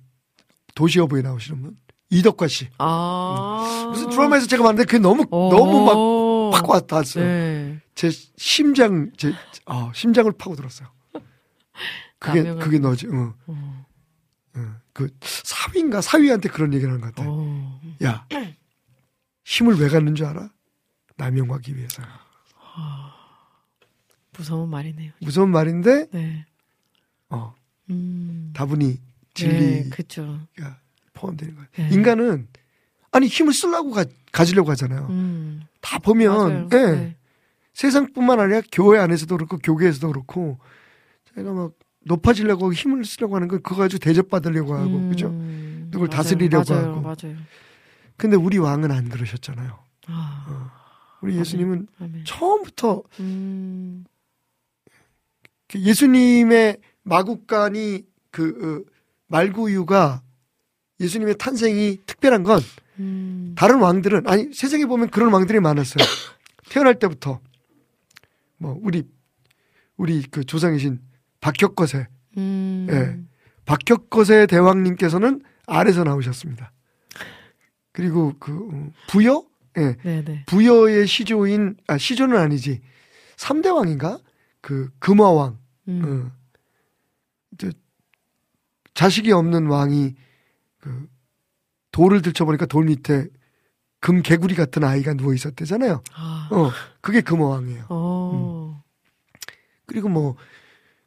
Speaker 6: 도시어부에 나오시는 분 이덕화 씨.
Speaker 1: 아.
Speaker 6: 무슨 드라마에서 제가 봤는데 그게 너무
Speaker 1: 어.
Speaker 6: 너무 막팍 왔다 왔어요.
Speaker 1: 네.
Speaker 6: 제 심장 제 아, 심장을 파고 들었어요. 그게
Speaker 1: 남용하기
Speaker 6: 그게 너지. 어.
Speaker 1: 어.
Speaker 6: 어. 그 사위인가 사위한테 그런 얘기를 하는 것 같아.
Speaker 1: 어.
Speaker 6: 야 힘을 왜 갖는 줄 알아? 남용하기 위해서야.
Speaker 1: 무서운 말이네요.
Speaker 6: 무서운 말인데
Speaker 1: 네.
Speaker 6: 어,
Speaker 1: 음.
Speaker 6: 다분히
Speaker 1: 네,
Speaker 6: 진리가
Speaker 1: 그쵸.
Speaker 6: 포함되는 거예요.
Speaker 1: 네.
Speaker 6: 인간은 아니 힘을 쓰려고 가, 가지려고 하잖아요.
Speaker 1: 음.
Speaker 6: 다 보면
Speaker 1: 맞아요.
Speaker 6: 예,
Speaker 1: 네.
Speaker 6: 세상뿐만 아니라 교회 안에서도 그렇고 교계에서도 그렇고 제가 막 높아지려고 힘을 쓰려고 하는 건 그거 가지고 대접받으려고 하고
Speaker 1: 음.
Speaker 6: 그죠? 누굴
Speaker 1: 맞아요.
Speaker 6: 다스리려고
Speaker 1: 맞아요.
Speaker 6: 하고.
Speaker 1: 맞아요.
Speaker 6: 근데 우리 왕은 안 그러셨잖아요.
Speaker 1: 아,
Speaker 6: 우리 예수님은
Speaker 1: 아멘.
Speaker 6: 처음부터
Speaker 1: 음.
Speaker 6: 그 예수님의 마국간이 그 어, 말구유가 예수님의 탄생이 특별한 건
Speaker 1: 음.
Speaker 6: 다른 왕들은 아니 세상에 보면 그런 왕들이 많았어요. 태어날 때부터 뭐 우리 우리 그 조상이신 박혁거세
Speaker 1: 음.
Speaker 6: 예. 박혁거세 대왕님께서는 아래서 나오셨습니다. 그리고 그 어, 부여 예.
Speaker 1: 네네.
Speaker 6: 부여의 시조인 아 시조는 아니지 3대 왕인가? 그 금화왕
Speaker 1: 음.
Speaker 6: 어. 저, 자식이 없는 왕이 그 돌을 들춰보니까 돌 밑에 금 개구리 같은 아이가 누워 있었대잖아요.
Speaker 1: 아.
Speaker 6: 어, 그게 금호왕이에요.
Speaker 1: 어.
Speaker 6: 그리고 뭐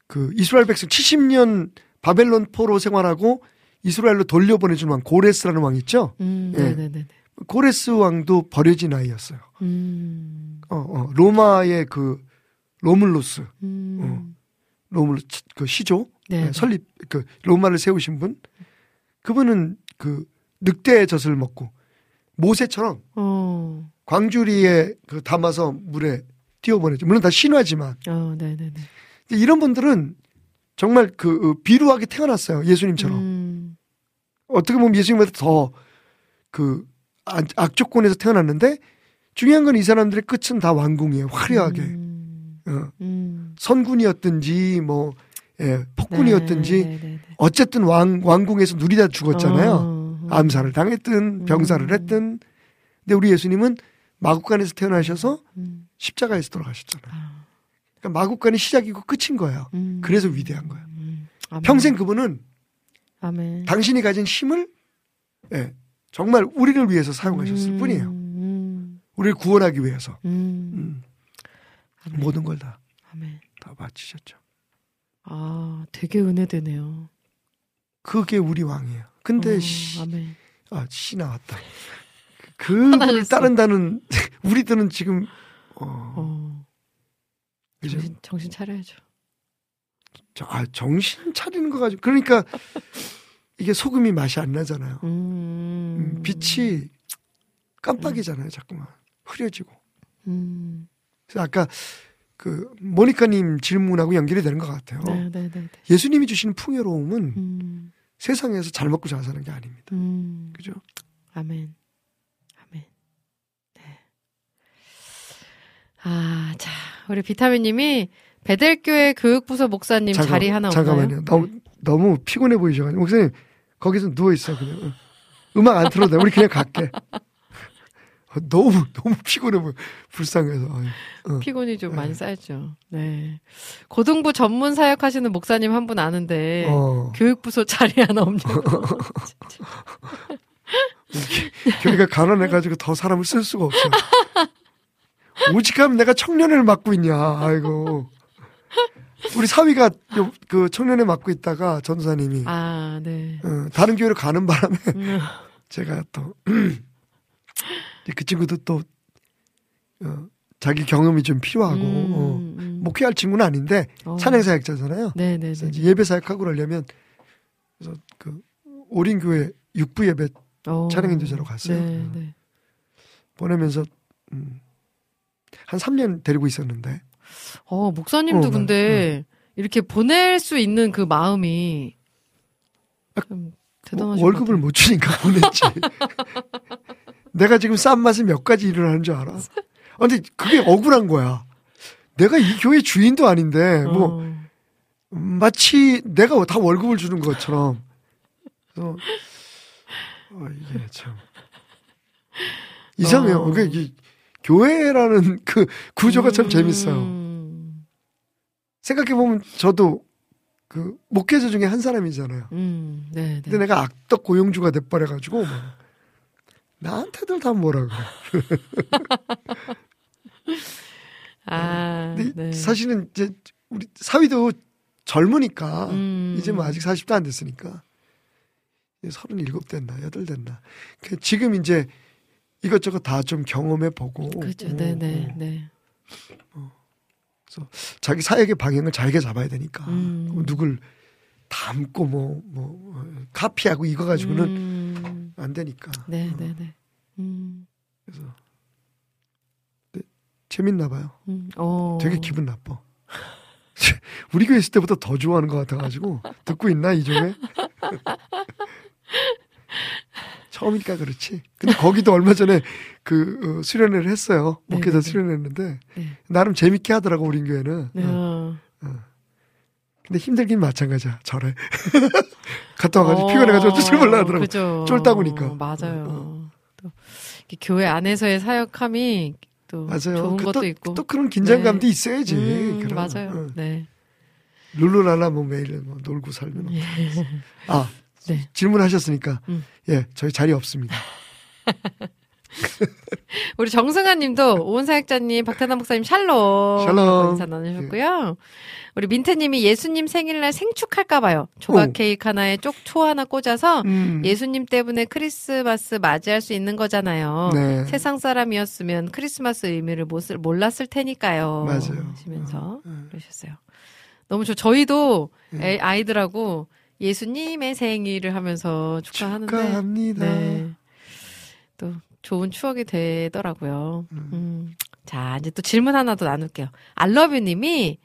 Speaker 6: 그 이스라엘 백성 70년 바벨론 포로 생활하고 이스라엘로 돌려보내준 왕 고레스라는 왕 있죠.
Speaker 1: 음.
Speaker 6: 예. 고레스 왕도 버려진 아이였어요.
Speaker 1: 음.
Speaker 6: 어, 어, 로마의 그 로물루스,
Speaker 1: 음.
Speaker 6: 로물루스 그 시조
Speaker 1: 네.
Speaker 6: 예, 설립 그 로마를 세우신 분 그분은 그 늑대의 젖을 먹고 모세처럼
Speaker 1: 어.
Speaker 6: 광주리에 그 담아서 물에 띄워보내죠. 물론 다 신화지만
Speaker 1: 어, 네네네.
Speaker 6: 이런 분들은 정말 그 어, 비루하게 태어났어요. 예수님처럼.
Speaker 1: 음.
Speaker 6: 어떻게 보면 예수님보다 더그 악조건에서 태어났는데 중요한 건 이 사람들의 끝은 다 왕궁이에요. 화려하게.
Speaker 1: 음.
Speaker 6: 어,
Speaker 1: 음.
Speaker 6: 선군이었든지 뭐 예, 폭군이었든지
Speaker 1: 네, 네, 네.
Speaker 6: 어쨌든 왕 왕궁에서 누리다 죽었잖아요.
Speaker 1: 어, 어.
Speaker 6: 암살을 당했든 병사를
Speaker 1: 음.
Speaker 6: 했든. 근데 우리 예수님은 마국간에서 태어나셔서
Speaker 1: 음.
Speaker 6: 십자가에서 돌아가셨잖아요.
Speaker 1: 아.
Speaker 6: 그러니까 마국간이 시작이고 끝인 거예요.
Speaker 1: 음.
Speaker 6: 그래서 위대한 거예요.
Speaker 1: 음.
Speaker 6: 평생 그분은
Speaker 1: 아멘.
Speaker 6: 당신이 가진 힘을 예, 정말 우리를 위해서 사용하셨을
Speaker 1: 음.
Speaker 6: 뿐이에요.
Speaker 1: 음.
Speaker 6: 우리를 구원하기 위해서
Speaker 1: 음.
Speaker 6: 음. 모든 걸 다 다. 바치셨죠.
Speaker 1: 아, 되게 은혜되네요.
Speaker 6: 그게 우리 왕이에요. 근데
Speaker 1: 어,
Speaker 6: 씨,
Speaker 1: 아멘.
Speaker 6: 아, 씨 나왔다.
Speaker 1: 화나셨어.
Speaker 6: 따른다는 우리들은 지금 어,
Speaker 1: 어. 정신, 정신 차려야죠.
Speaker 6: 저- 아, 정신 차리는 거 가지고 그러니까 이게 소금이 맛이 안 나잖아요.
Speaker 1: 음.
Speaker 6: 음, 빛이 깜빡이잖아요. 자꾸만 흐려지고.
Speaker 1: 음.
Speaker 6: 그래서 아까 그 모니카님 질문하고 연결이 되는 것 같아요.
Speaker 1: 네, 네, 네. 네.
Speaker 6: 예수님이 주시는 풍요로움은
Speaker 1: 음.
Speaker 6: 세상에서 잘 먹고 잘 사는 게 아닙니다.
Speaker 1: 음.
Speaker 6: 그죠?
Speaker 1: 아멘. 아멘. 네. 아, 자, 우리 비타민 님이 베델교회 교육부서 목사님
Speaker 6: 잠깐-
Speaker 1: 자리 하나 없나요?
Speaker 6: 잠깐만요. 너무 너무 피곤해 보이셔가지고 목사님 거기서 누워 있어 그냥 어. 음악 안 틀어도 돼. 우리 그냥 갈게. 어, 너무 너무 피곤해 보여. 불쌍해서. 어이. 어.
Speaker 1: 피곤이 좀
Speaker 6: 네.
Speaker 1: 많이 쌓였죠. 네. 고등부 전문 사역하시는 목사님 한 분 아는데
Speaker 6: 어.
Speaker 1: 교육부서 자리 하나 없냐고.
Speaker 6: 교회가 가난해가지고 더 사람을 쓸 수가 없어. 오직하면 내가 청년을 맡고 있냐. 아이고. 우리 사위가 요- 그 청년회 맡고 있다가 전사님이
Speaker 1: 아, 네.
Speaker 6: 어, 다른 교회로 가는 바람에
Speaker 1: 음,
Speaker 6: 제가 또 그 친구도 또 어, 자기 경험이 좀 필요하고 어,
Speaker 1: 음, 음.
Speaker 6: 목회할 친구는 아닌데
Speaker 1: 어.
Speaker 6: 찬양 사역자잖아요.
Speaker 1: 네, 네, 네.
Speaker 6: 예배 사역하고 그러려면 그래서 그 오린 교회 육부 예배
Speaker 1: 어.
Speaker 6: 찬양 인도자로 갔어요.
Speaker 1: 네, 네.
Speaker 6: 보내면서 음, 한 3년 데리고 있었는데
Speaker 1: 어, 목사님도
Speaker 6: 어,
Speaker 1: 근데 이렇게 보낼 수 있는 그 마음이
Speaker 6: 아, 좀뭐
Speaker 1: 대단하신
Speaker 6: 월급을. 못 주니까 보냈지. 내가 지금 싼 맛에 몇 가지 일을 하는 줄 알아. 아, 근데 그게 억울한 거야. 내가 이 교회 주인도 아닌데 뭐
Speaker 1: 어.
Speaker 6: 마치 내가 다 월급을 주는 것처럼. 그래서 어, 이게 참 이상해요.
Speaker 1: 어.
Speaker 6: 그러니까 이게 교회라는 그 구조가 참 재밌어요.
Speaker 1: 음,
Speaker 6: 생각해 보면 저도 그 목회자 중에 한 사람이잖아요.
Speaker 1: 음, 네, 네.
Speaker 6: 근데 내가 악덕 고용주가 돼버려가지고 막 나한테들 다 뭐라 그래.
Speaker 1: 아, 네.
Speaker 6: 사실은 이제 우리 사위도 젊으니까
Speaker 1: 음.
Speaker 6: 이제 뭐 아직 40도 안 됐으니까 37 됐나 8 됐나. 그 지금 이제 이것저것 다 좀 경험해 보고
Speaker 1: 그렇죠. 네, 네, 네.
Speaker 6: 자기 사역의 방향을 잘게 잡아야 되니까
Speaker 1: 음.
Speaker 6: 뭐 누굴 닮고 뭐뭐 카피하고 이거 가지고는
Speaker 1: 음,
Speaker 6: 안 되니까.
Speaker 1: 네,
Speaker 6: 어,
Speaker 1: 네, 네. 음,
Speaker 6: 그래서 네, 재밌나 봐요.
Speaker 1: 음, 어.
Speaker 6: 되게 기분 나빠. 우리 교회 있을 때보다 더 좋아하는 것 같아가지고 듣고 있나 이종에? 처음이니까 그렇지. 근데 거기도 얼마 전에 그 어, 수련회를 했어요.
Speaker 1: 네,
Speaker 6: 목회자
Speaker 1: 네, 네.
Speaker 6: 수련회했는데
Speaker 1: 네.
Speaker 6: 나름 재밌게 하더라고 우리 교회는.
Speaker 1: 네.
Speaker 6: 어.
Speaker 1: 어.
Speaker 6: 근데 힘들긴 마찬가지야. 절에 갔다 와가지고
Speaker 1: 어,
Speaker 6: 피곤해가지고 어쩔 줄 몰라 하더라고.
Speaker 1: 그죠.
Speaker 6: 쫄다보니까.
Speaker 1: 맞아요.
Speaker 6: 어,
Speaker 1: 또 이렇게 교회 안에서의 사역함이 또
Speaker 6: 맞아요.
Speaker 1: 좋은
Speaker 6: 그
Speaker 1: 것도
Speaker 6: 또,
Speaker 1: 있고.
Speaker 6: 또 그런 긴장감도
Speaker 1: 네.
Speaker 6: 있어야지.
Speaker 1: 음. 맞아요.
Speaker 6: 어.
Speaker 1: 네.
Speaker 6: 룰루랄라 뭐 매일 뭐 놀고 살면
Speaker 1: 예.
Speaker 6: 아
Speaker 1: 네.
Speaker 6: 질문하셨으니까
Speaker 1: 음.
Speaker 6: 예 저희 자리 없습니다.
Speaker 1: 우리 정승아 님도 오은 사역자님, 박태남 목사님 샬롬.
Speaker 6: 샬롬.
Speaker 1: 인사 나누셨고요. 우리 민태 님이 예수님 생일날 생축할까봐요. 조각
Speaker 6: 오.
Speaker 1: 케이크 하나에 쪽초 하나 꽂아서
Speaker 6: 음.
Speaker 1: 예수님 때문에 크리스마스 맞이할 수 있는 거잖아요.
Speaker 6: 네.
Speaker 1: 세상 사람이었으면 크리스마스 의미를 못, 몰랐을 테니까요.
Speaker 6: 맞아요.
Speaker 1: 하시면서
Speaker 6: 어, 어.
Speaker 1: 그러셨어요. 너무 좋. 저희도
Speaker 6: 네.
Speaker 1: 애- 아이들하고 예수님의 생일을 하면서 축하하는데
Speaker 6: 축하합니다.
Speaker 1: 네. 또 좋은 추억이 되더라고요. 음. 자, 이제 또 질문 하나 더 나눌게요. 알러뷰 님이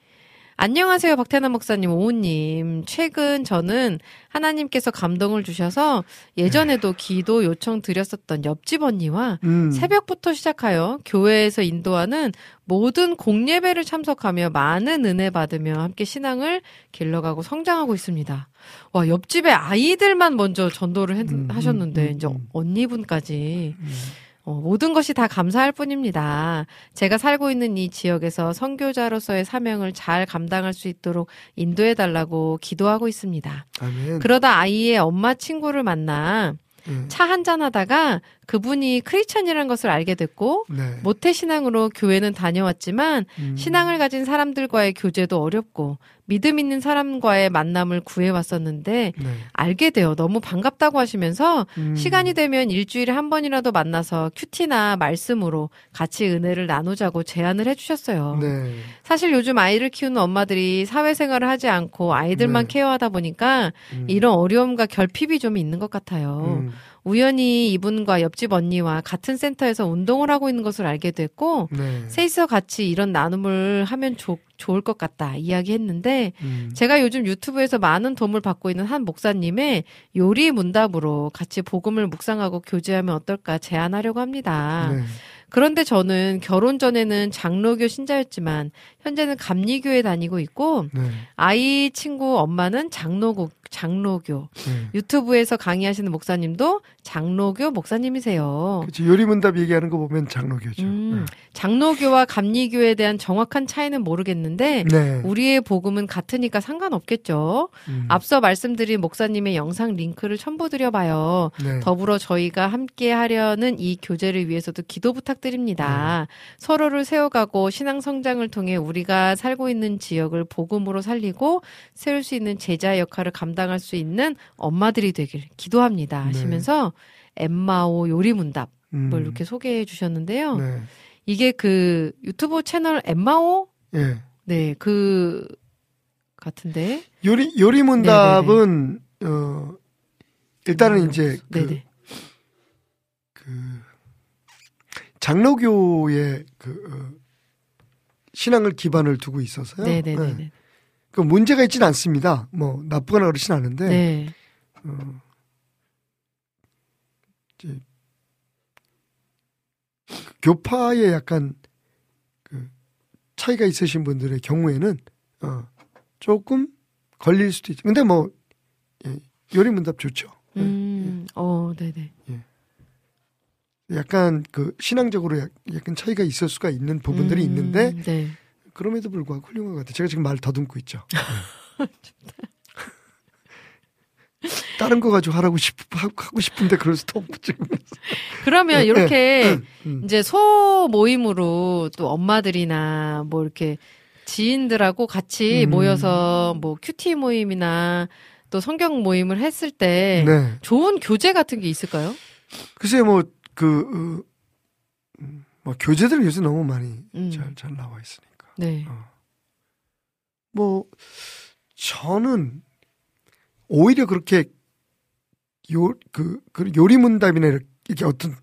Speaker 1: 안녕하세요, 박태남 목사님, 오우님. 최근 저는 하나님께서 감동을 주셔서 예전에도 기도 요청 드렸었던 옆집 언니와
Speaker 6: 음.
Speaker 1: 새벽부터 시작하여 교회에서 인도하는 모든 공예배를 참석하며 많은 은혜 받으며 함께 신앙을 길러가고 성장하고 있습니다. 와, 옆집에 아이들만 먼저 전도를 했-
Speaker 6: 음,
Speaker 1: 하셨는데,
Speaker 6: 음,
Speaker 1: 이제
Speaker 6: 음.
Speaker 1: 언니분까지. 어, 모든 것이 다 감사할 뿐입니다. 제가 살고 있는 이 지역에서 선교자로서의 사명을 잘 감당할 수 있도록 인도해 달라고 기도하고 있습니다.
Speaker 6: 아멘.
Speaker 1: 그러다 아이의 엄마 친구를 만나
Speaker 6: 예.
Speaker 1: 차 한잔 하다가 그분이 크리스천이라는 것을 알게 됐고
Speaker 6: 네.
Speaker 1: 모태 신앙으로 교회는 다녀왔지만
Speaker 6: 음.
Speaker 1: 신앙을 가진 사람들과의 교제도 어렵고 믿음 있는 사람과의 만남을 구해왔었는데
Speaker 6: 네.
Speaker 1: 알게 되어 너무 반갑다고 하시면서
Speaker 6: 음.
Speaker 1: 시간이 되면 일주일에 한 번이라도 만나서 큐티나 말씀으로 같이 은혜를 나누자고 제안을 해주셨어요.
Speaker 6: 네.
Speaker 1: 사실 요즘 아이를 키우는 엄마들이 사회생활을 하지 않고 아이들만
Speaker 6: 네.
Speaker 1: 케어하다 보니까
Speaker 6: 음.
Speaker 1: 이런 어려움과 결핍이 좀 있는 것 같아요.
Speaker 6: 음.
Speaker 1: 우연히 이분과 옆집 언니와 같은 센터에서 운동을 하고 있는 것을 알게 됐고
Speaker 6: 네.
Speaker 1: 셋이서 같이 이런 나눔을 하면 좋- 좋을 것 같다 이야기했는데
Speaker 6: 음.
Speaker 1: 제가 요즘 유튜브에서 많은 도움을 받고 있는 한 목사님의 요리 문답으로 같이 복음을 묵상하고 교제하면 어떨까 제안하려고 합니다.
Speaker 6: 네.
Speaker 1: 그런데 저는 결혼 전에는 장로교 신자였지만 현재는 감리교에 다니고 있고
Speaker 6: 네.
Speaker 1: 아이 친구 엄마는 장로교 장로교
Speaker 6: 네.
Speaker 1: 유튜브에서 강의하시는 목사님도 장로교 목사님이세요.
Speaker 6: 그치, 요리문답 얘기하는 거 보면 장로교죠.
Speaker 1: 음, 장로교와 감리교에 대한 정확한 차이는 모르겠는데
Speaker 6: 네.
Speaker 1: 우리의 복음은 같으니까 상관없겠죠.
Speaker 6: 음.
Speaker 1: 앞서 말씀드린 목사님의 영상 링크를 첨부 드려 봐요.
Speaker 6: 네.
Speaker 1: 더불어 저희가 함께 하려는 이 교제를 위해서도 기도 부탁드립니다.
Speaker 6: 네.
Speaker 1: 서로를 세워가고 신앙 성장을 통해 우리가 살고 있는 지역을 복음으로 살리고 세울 수 있는 제자 역할을 감당 할 수 있는 엄마들이 되길 기도합니다.
Speaker 6: 네.
Speaker 1: 하시면서 엠마오 요리 문답을
Speaker 6: 음.
Speaker 1: 이렇게 소개해 주셨는데요.
Speaker 6: 네.
Speaker 1: 이게 그 유튜브 채널 엠마오
Speaker 6: 예.
Speaker 1: 네, 그 같은데.
Speaker 6: 요리 요리 문답은 어 일단은 이제 그. 그 장로교의 그 어, 신앙을 기반을 두고 있어서요.
Speaker 1: 네네네.
Speaker 6: 네. 그 문제가 있지는 않습니다. 뭐 나쁘거나 그렇진 않은데
Speaker 1: 네.
Speaker 6: 어, 이제 그 교파에 약간 그 차이가 있으신 분들의 경우에는 어, 조금 걸릴 수도 있죠. 근데 뭐 예, 요리문답 좋죠. 예,
Speaker 1: 음, 어, 네네.
Speaker 6: 약간 그 신앙적으로 약, 약간 차이가 있을 수가 있는 부분들이
Speaker 1: 음,
Speaker 6: 있는데
Speaker 1: 네.
Speaker 6: 그럼에도 불구하고 훌륭한 것 같아요. 제가 지금 말 더듬고 있죠. 네. 다른 거 가지고 하라고 싶 하고 싶은데 그럴 수도 없고 지금.
Speaker 1: 그러면
Speaker 6: 네,
Speaker 1: 이렇게
Speaker 6: 음.
Speaker 1: 이제 소 모임으로 또 엄마들이나 뭐 이렇게 지인들하고 같이
Speaker 6: 음.
Speaker 1: 모여서 뭐 큐티 모임이나 또 성경 모임을 했을 때
Speaker 6: 네.
Speaker 1: 좋은 교재 같은 게 있을까요?
Speaker 6: 글쎄 뭐그 어, 음, 뭐 교재들 요새 너무 많이
Speaker 1: 음.
Speaker 6: 잘잘 나와 있으니까.
Speaker 1: 네.
Speaker 6: 뭐 저는 오히려 그렇게 요그 그 요리 문답이나 이렇게 이렇게 어떤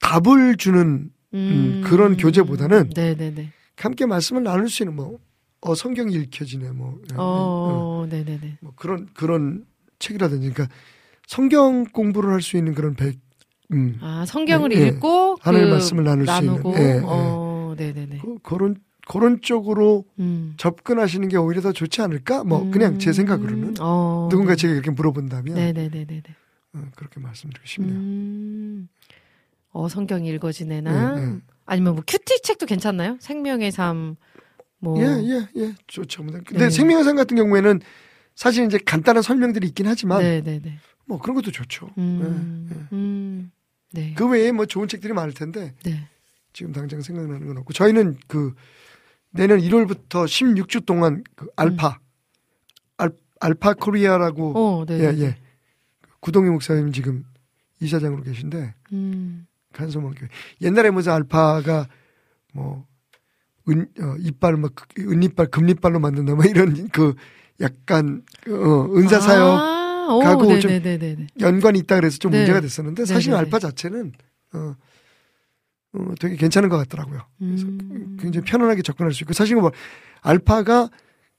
Speaker 6: 답을 주는 음, 그런 교재보다는
Speaker 1: 네네네.
Speaker 6: 함께 말씀을 나눌 수 있는 뭐 어, 성경이 읽혀지네 뭐, 어,
Speaker 1: 어, 네네네.
Speaker 6: 뭐 그런 그런 책이라든지 그러니까 성경 공부를 할 수 있는 그런 백 음,
Speaker 1: 아, 성경을
Speaker 6: 예, 예.
Speaker 1: 읽고
Speaker 6: 하나님의
Speaker 1: 그
Speaker 6: 말씀을 나눌 수
Speaker 1: 나누고
Speaker 6: 있는 예, 예.
Speaker 1: 어, 네네네.
Speaker 6: 그, 그런 그런 쪽으로
Speaker 1: 음.
Speaker 6: 접근하시는 게 오히려 더 좋지 않을까? 뭐 그냥 제 생각으로는
Speaker 1: 어,
Speaker 6: 누군가
Speaker 1: 네.
Speaker 6: 제가 이렇게 물어본다면
Speaker 1: 네네네네네.
Speaker 6: 어, 그렇게 말씀드리고 싶네요.
Speaker 1: 음. 어, 성경이 읽어지네나.
Speaker 6: 네, 네.
Speaker 1: 아니면 뭐 큐티 책도 괜찮나요? 생명의 삶. 뭐.
Speaker 6: 예, 예, 예, 좋죠. 근데
Speaker 1: 네.
Speaker 6: 생명의상 같은 경우에는 사실 이제 간단한 설명들이 있긴 하지만
Speaker 1: 네네네.
Speaker 6: 뭐 그런 것도 좋죠.
Speaker 1: 음.
Speaker 6: 예, 예.
Speaker 1: 음. 네.
Speaker 6: 그 외에 뭐 좋은 책들이 많을 텐데
Speaker 1: 네.
Speaker 6: 지금 당장 생각나는 건 없고 저희는 그 내년 1월부터 16주 동안 그 알파 알, 알파 코리아라고
Speaker 1: 음. 어, 네.
Speaker 6: 예, 예. 구동희 목사님 지금 이사장으로 계신데
Speaker 1: 음.
Speaker 6: 간소만 교회. 옛날에 무슨 알파가 뭐 은, 어, 이빨 막 은이빨 금리빨로 만든다 뭐 이런 그 약간 어, 은사 사역
Speaker 1: 아, 오,
Speaker 6: 가고 좀
Speaker 1: 네네네네.
Speaker 6: 연관이 있다 그래서 좀
Speaker 1: 네.
Speaker 6: 문제가 됐었는데 사실
Speaker 1: 네네네.
Speaker 6: 알파 자체는 어, 어, 되게 괜찮은 것 같더라고요. 그래서
Speaker 7: 음.
Speaker 6: 굉장히 편안하게 접근할 수 있고 사실 뭐 알파가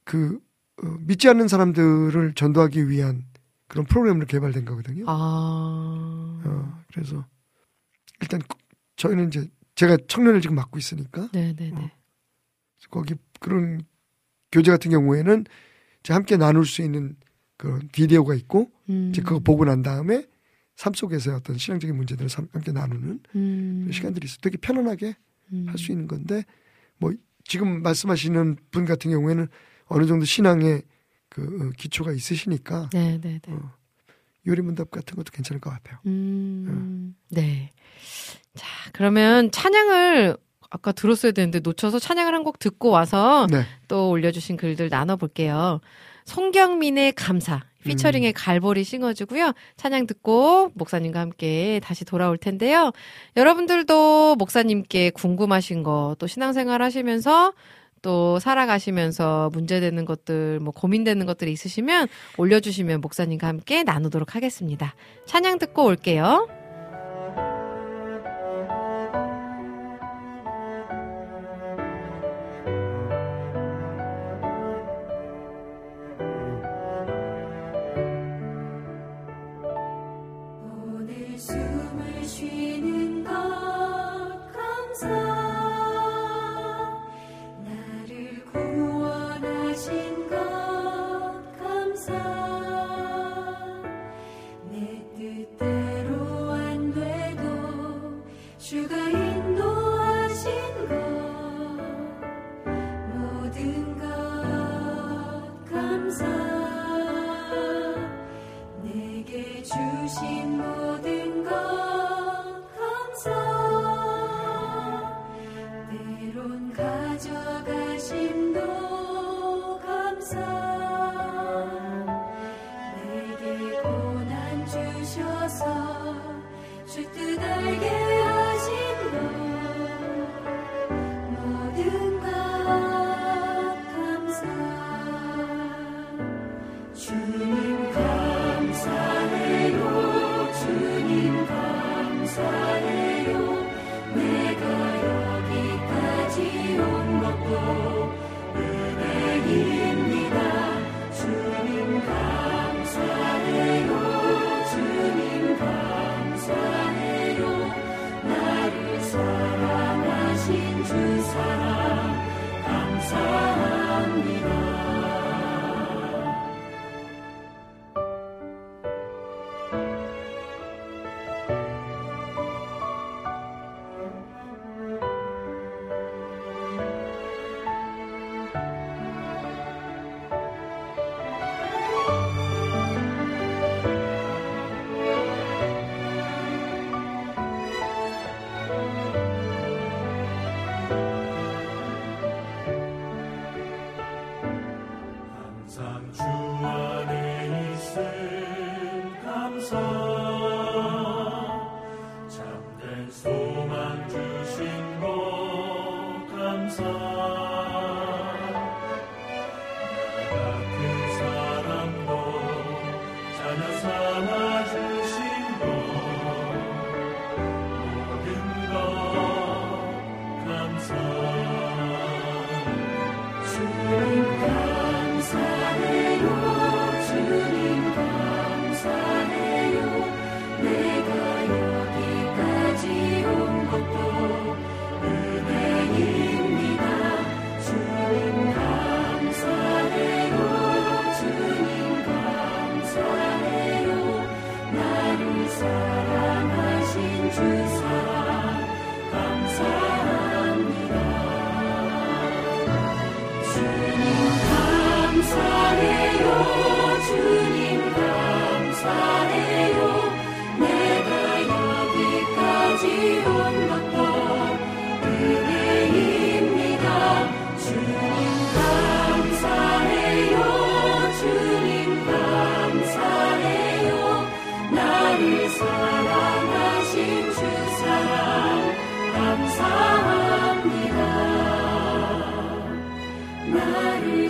Speaker 6: 그 어, 믿지 않는 사람들을 전도하기 위한 그런 프로그램으로 개발된 거거든요.
Speaker 7: 아.
Speaker 6: 어, 그래서 일단 그- 저희는 이제 제가 청년을 지금 맡고 있으니까
Speaker 7: 네네네.
Speaker 6: 어. 거기 그런 교재 같은 경우에는 이제 함께 나눌 수 있는 그런 비디오가 있고
Speaker 7: 음.
Speaker 6: 이제 그거 보고 난 다음에 삶 속에서의 어떤 신앙적인 문제들을 삼- 함께 나누는
Speaker 7: 음.
Speaker 6: 시간들이 있어. 되게 편안하게
Speaker 7: 음.
Speaker 6: 할수 있는 건데 뭐 지금 말씀하시는 분 같은 경우에는 어느 정도 신앙의 그 어, 기초가 있으시니까
Speaker 7: 네 네 네.
Speaker 6: 어, 요리 문답 같은 것도 괜찮을 것 같아요.
Speaker 7: 음. 네. 자, 그러면 찬양을 아까 들었어야 되는데 놓쳐서 찬양을 한 곡 듣고 와서
Speaker 6: 네.
Speaker 7: 또 올려주신 글들 나눠볼게요. 송경민의 감사 피처링의 갈보리 싱어주고요. 찬양 듣고 목사님과 함께 다시 돌아올 텐데요. 여러분들도 목사님께 궁금하신 거 또 신앙생활 하시면서 또 살아가시면서 문제되는 것들 뭐 고민되는 것들이 있으시면 올려주시면 목사님과 함께 나누도록 하겠습니다. 찬양 듣고 올게요.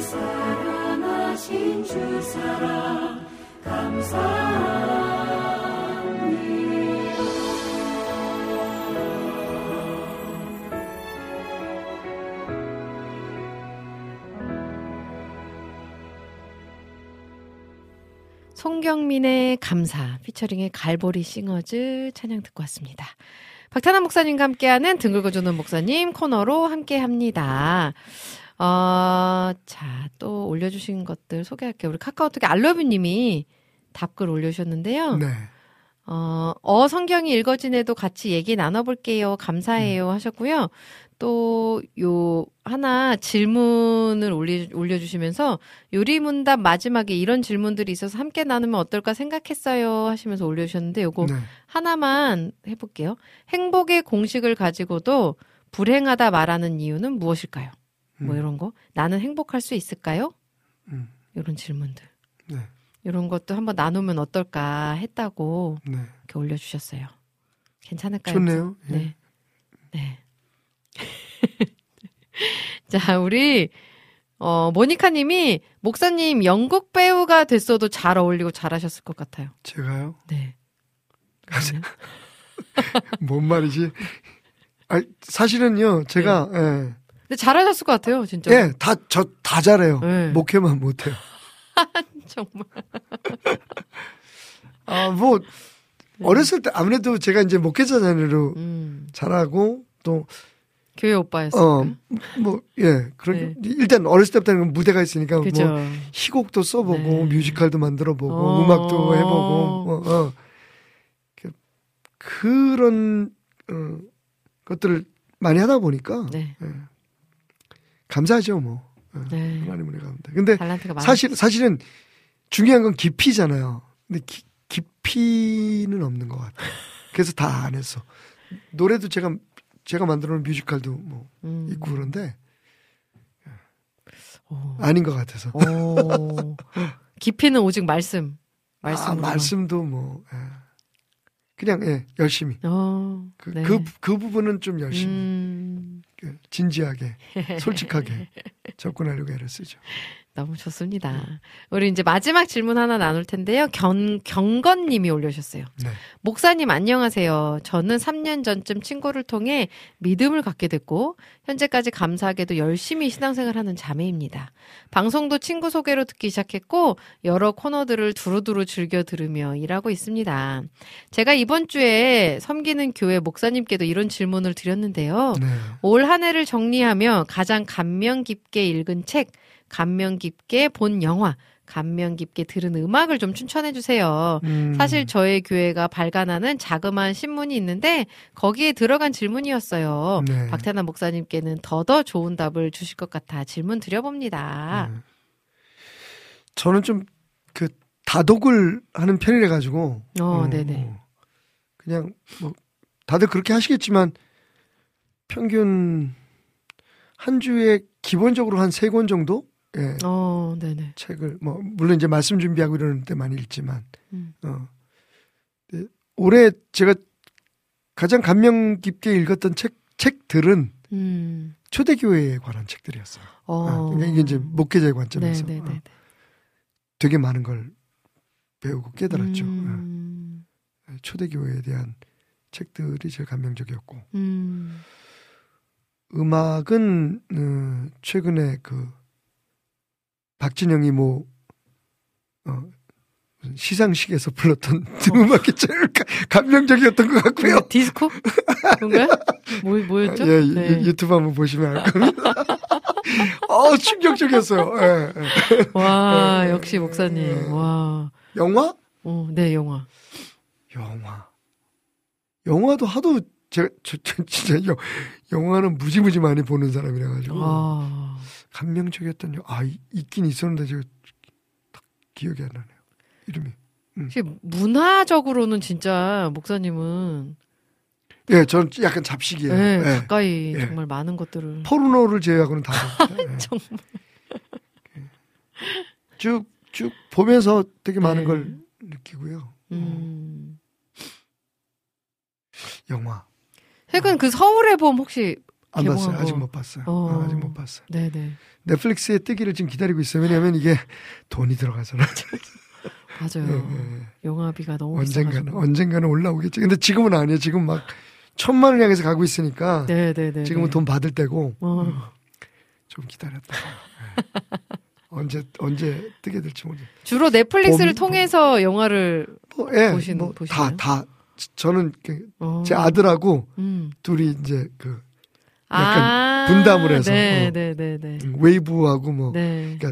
Speaker 8: 사랑하신
Speaker 1: 송경민의 감사 피처링의 갈보리 싱어즈 찬양 듣고 왔습니다. 박찬환 목사님과 함께하는 등을 거주는 목사님 코너로 함께합니다. 어, 자, 또 올려주신 것들 소개할게요. 우리 카카오톡에 알러뷰 님이 답글 올려주셨는데요.
Speaker 6: 네.
Speaker 1: 어, 어, 성경이 읽어지네도 같이 얘기 나눠볼게요. 감사해요. 하셨고요. 또, 요, 하나 질문을 올리, 올려주시면서 요리문답 마지막에 이런 질문들이 있어서 함께 나누면 어떨까 생각했어요. 하시면서 올려주셨는데 요거
Speaker 6: 네.
Speaker 1: 하나만 해볼게요. 행복의 공식을 가지고도 불행하다 말하는 이유는 무엇일까요? 뭐
Speaker 6: 음.
Speaker 1: 이런 거. 나는 행복할 수 있을까요?
Speaker 6: 음.
Speaker 1: 이런 질문들.
Speaker 6: 네.
Speaker 1: 이런 것도 한번 나누면 어떨까 했다고
Speaker 6: 네.
Speaker 1: 이렇게 올려주셨어요. 괜찮을까요?
Speaker 6: 좋네요. 예.
Speaker 1: 네. 네. 자, 우리, 어, 모니카 님이, 목사님 영국 배우가 됐어도 잘 어울리고 잘하셨을 것 같아요.
Speaker 6: 제가요?
Speaker 1: 네.
Speaker 6: 뭔 말이지? 아, 사실은요, 제가, 예.
Speaker 1: 근데 잘하셨을 것 같아요, 진짜.
Speaker 6: 예, 다, 저, 다 잘해요.
Speaker 1: 네.
Speaker 6: 목회만 못해요.
Speaker 1: 정말.
Speaker 6: 아, 뭐, 어렸을 때 아무래도 제가 이제 목회자 자녀로
Speaker 1: 음,
Speaker 6: 잘하고, 또,
Speaker 1: 교회 오빠였어요.
Speaker 6: 어, 뭐, 예. 그런, 일단 어렸을 때부터는 무대가 있으니까,
Speaker 1: 네. 그죠.
Speaker 6: 뭐, 희곡도 써보고,
Speaker 1: 네.
Speaker 6: 뮤지컬도 만들어보고,
Speaker 1: 어.
Speaker 6: 음악도 해보고, 뭐, 어. 그- 그런, 어, 것들을 많이 하다 보니까,
Speaker 1: 네.
Speaker 6: 감사하죠, 뭐. 어,
Speaker 1: 네.
Speaker 6: 하나님 은혜 가운데. 근데, 사실, 사실은 중요한 건 깊이잖아요. 근데 기- 깊이는 없는 것 같아요. 그래서 다 안 했어. 노래도 제가, 제가 만들어 놓은 뮤지컬도 뭐,
Speaker 1: 음.
Speaker 6: 있고 그런데,
Speaker 1: 오.
Speaker 6: 아닌 것 같아서.
Speaker 1: 오. 깊이는 오직 말씀. 말씀.
Speaker 6: 아, 말씀도 뭐, 예. 그냥, 예, 열심히.
Speaker 1: 어.
Speaker 6: 그,
Speaker 1: 네.
Speaker 6: 그, 그 부분은 좀 열심히.
Speaker 1: 음.
Speaker 6: 그 진지하게, 솔직하게 접근하려고 애를 쓰죠.
Speaker 1: 너무 좋습니다. 우리 이제 마지막 질문 하나 나눌 텐데요. 경, 경건님이 올려주셨어요.
Speaker 6: 네.
Speaker 1: 목사님 안녕하세요. 저는 3년 전쯤 친구를 통해 믿음을 갖게 됐고 현재까지 감사하게도 열심히 신앙생활 하는 자매입니다. 방송도 친구 소개로 듣기 시작했고 여러 코너들을 두루두루 즐겨 들으며 일하고 있습니다. 제가 이번 주에 섬기는 교회 목사님께도 이런 질문을 드렸는데요.
Speaker 6: 네.
Speaker 1: 올한 해를 정리하며 가장 감명 깊게 읽은 책, 감명 깊게 본 영화, 감명 깊게 들은 음악을 좀 추천해 주세요.
Speaker 6: 음,
Speaker 1: 사실 저의 교회가 발간하는 자그마한 신문이 있는데 거기에 들어간 질문이었어요.
Speaker 6: 네.
Speaker 1: 박태남 목사님께는 더더 좋은 답을 주실 것 같아 질문 드려봅니다.
Speaker 6: 네. 저는 좀 그 다독을 하는 편이라 가지고
Speaker 1: 어, 네네.
Speaker 6: 그냥 뭐 다들 그렇게 하시겠지만 평균 한 주에 기본적으로 한 세 권 정도 예,
Speaker 1: 어, 네네.
Speaker 6: 책을 뭐 물론 이제 말씀 준비하고 이러는 때 많이 읽지만
Speaker 1: 음.
Speaker 6: 어. 네, 올해 제가 가장 감명 깊게 읽었던 책 책들은
Speaker 1: 음.
Speaker 6: 초대교회에 관한 책들이었어요.
Speaker 1: 어.
Speaker 6: 아, 그러니까 이게 이제 목회자의 관점에서. 어, 되게 많은 걸 배우고 깨달았죠.
Speaker 1: 음.
Speaker 6: 예. 초대교회에 대한 책들이 제일 감명적이었고
Speaker 1: 음.
Speaker 6: 음악은 어, 최근에 그 박진영이 뭐 어, 시상식에서 불렀던 음악이 제일 가- 감명적이었던 것 같고요.
Speaker 1: 그 디스코? 뭔가요? 뭐, 뭐였죠?
Speaker 6: 예,
Speaker 1: 네.
Speaker 6: 유- 유튜브 한번 보시면 알 겁니다. 어, 충격적이었어요. 예, 예.
Speaker 1: 와,
Speaker 6: 예,
Speaker 1: 역시 목사님.
Speaker 6: 예.
Speaker 1: 와.
Speaker 6: 영화?
Speaker 1: 어, 네, 영화.
Speaker 6: 영화. 영화도 하도 제가 저, 저 진짜 영, 영화는 무지무지 많이 보는 사람이라 가지고
Speaker 1: 아.
Speaker 6: 감명적이었던 영- 아 이- 있긴 있었는데 제가 딱 기억이 안 나네요. 이름이.
Speaker 1: 혹시 문화적으로는 진짜 목사님은
Speaker 6: 예, 저는 약간 잡식이에요.
Speaker 1: 네,
Speaker 6: 예.
Speaker 1: 가까이
Speaker 6: 예.
Speaker 1: 정말 많은 것들을
Speaker 6: 포르노를 제외하고는 다. 예.
Speaker 1: 정말
Speaker 6: 쭉, 쭉 보면서 되게 많은
Speaker 1: 네.
Speaker 6: 걸 느끼고요.
Speaker 1: 음.
Speaker 6: 영화.
Speaker 1: 최근 그 서울의 봄 혹시
Speaker 6: 안 봤어요. 아직
Speaker 1: 거.
Speaker 6: 못 봤어요.
Speaker 1: 어.
Speaker 6: 아, 아직 못 봤어요.
Speaker 1: 네네
Speaker 6: 넷플릭스에 뜨기를 지금 기다리고 있어요. 왜냐하면 이게 돈이 들어가잖아요.
Speaker 1: 맞아요.
Speaker 6: 예, 예.
Speaker 1: 영화비가 너무
Speaker 6: 언젠가는
Speaker 1: 비싸가지고.
Speaker 6: 언젠가는 올라오겠지. 근데 지금은 아니에요. 지금 막 천만을 향해서 가고 있으니까
Speaker 1: 네네네.
Speaker 6: 지금은 돈 받을 때고
Speaker 1: 어.
Speaker 6: 좀 기다렸다가 예. 언제 언제 뜨게 될지 모르.
Speaker 1: 주로 넷플릭스를
Speaker 6: 봄,
Speaker 1: 통해서 영화를
Speaker 6: 뭐, 예,
Speaker 1: 보신-
Speaker 6: 뭐,
Speaker 1: 보시나요?
Speaker 6: 다, 다, 저는 그
Speaker 1: 어.
Speaker 6: 제 아들하고
Speaker 1: 음.
Speaker 6: 둘이 이제 그
Speaker 1: 아,
Speaker 6: 분담을 해서,
Speaker 1: 네,
Speaker 6: 어.
Speaker 1: 네, 네, 네.
Speaker 6: 웨이브하고 뭐
Speaker 1: 네.
Speaker 6: 그러니까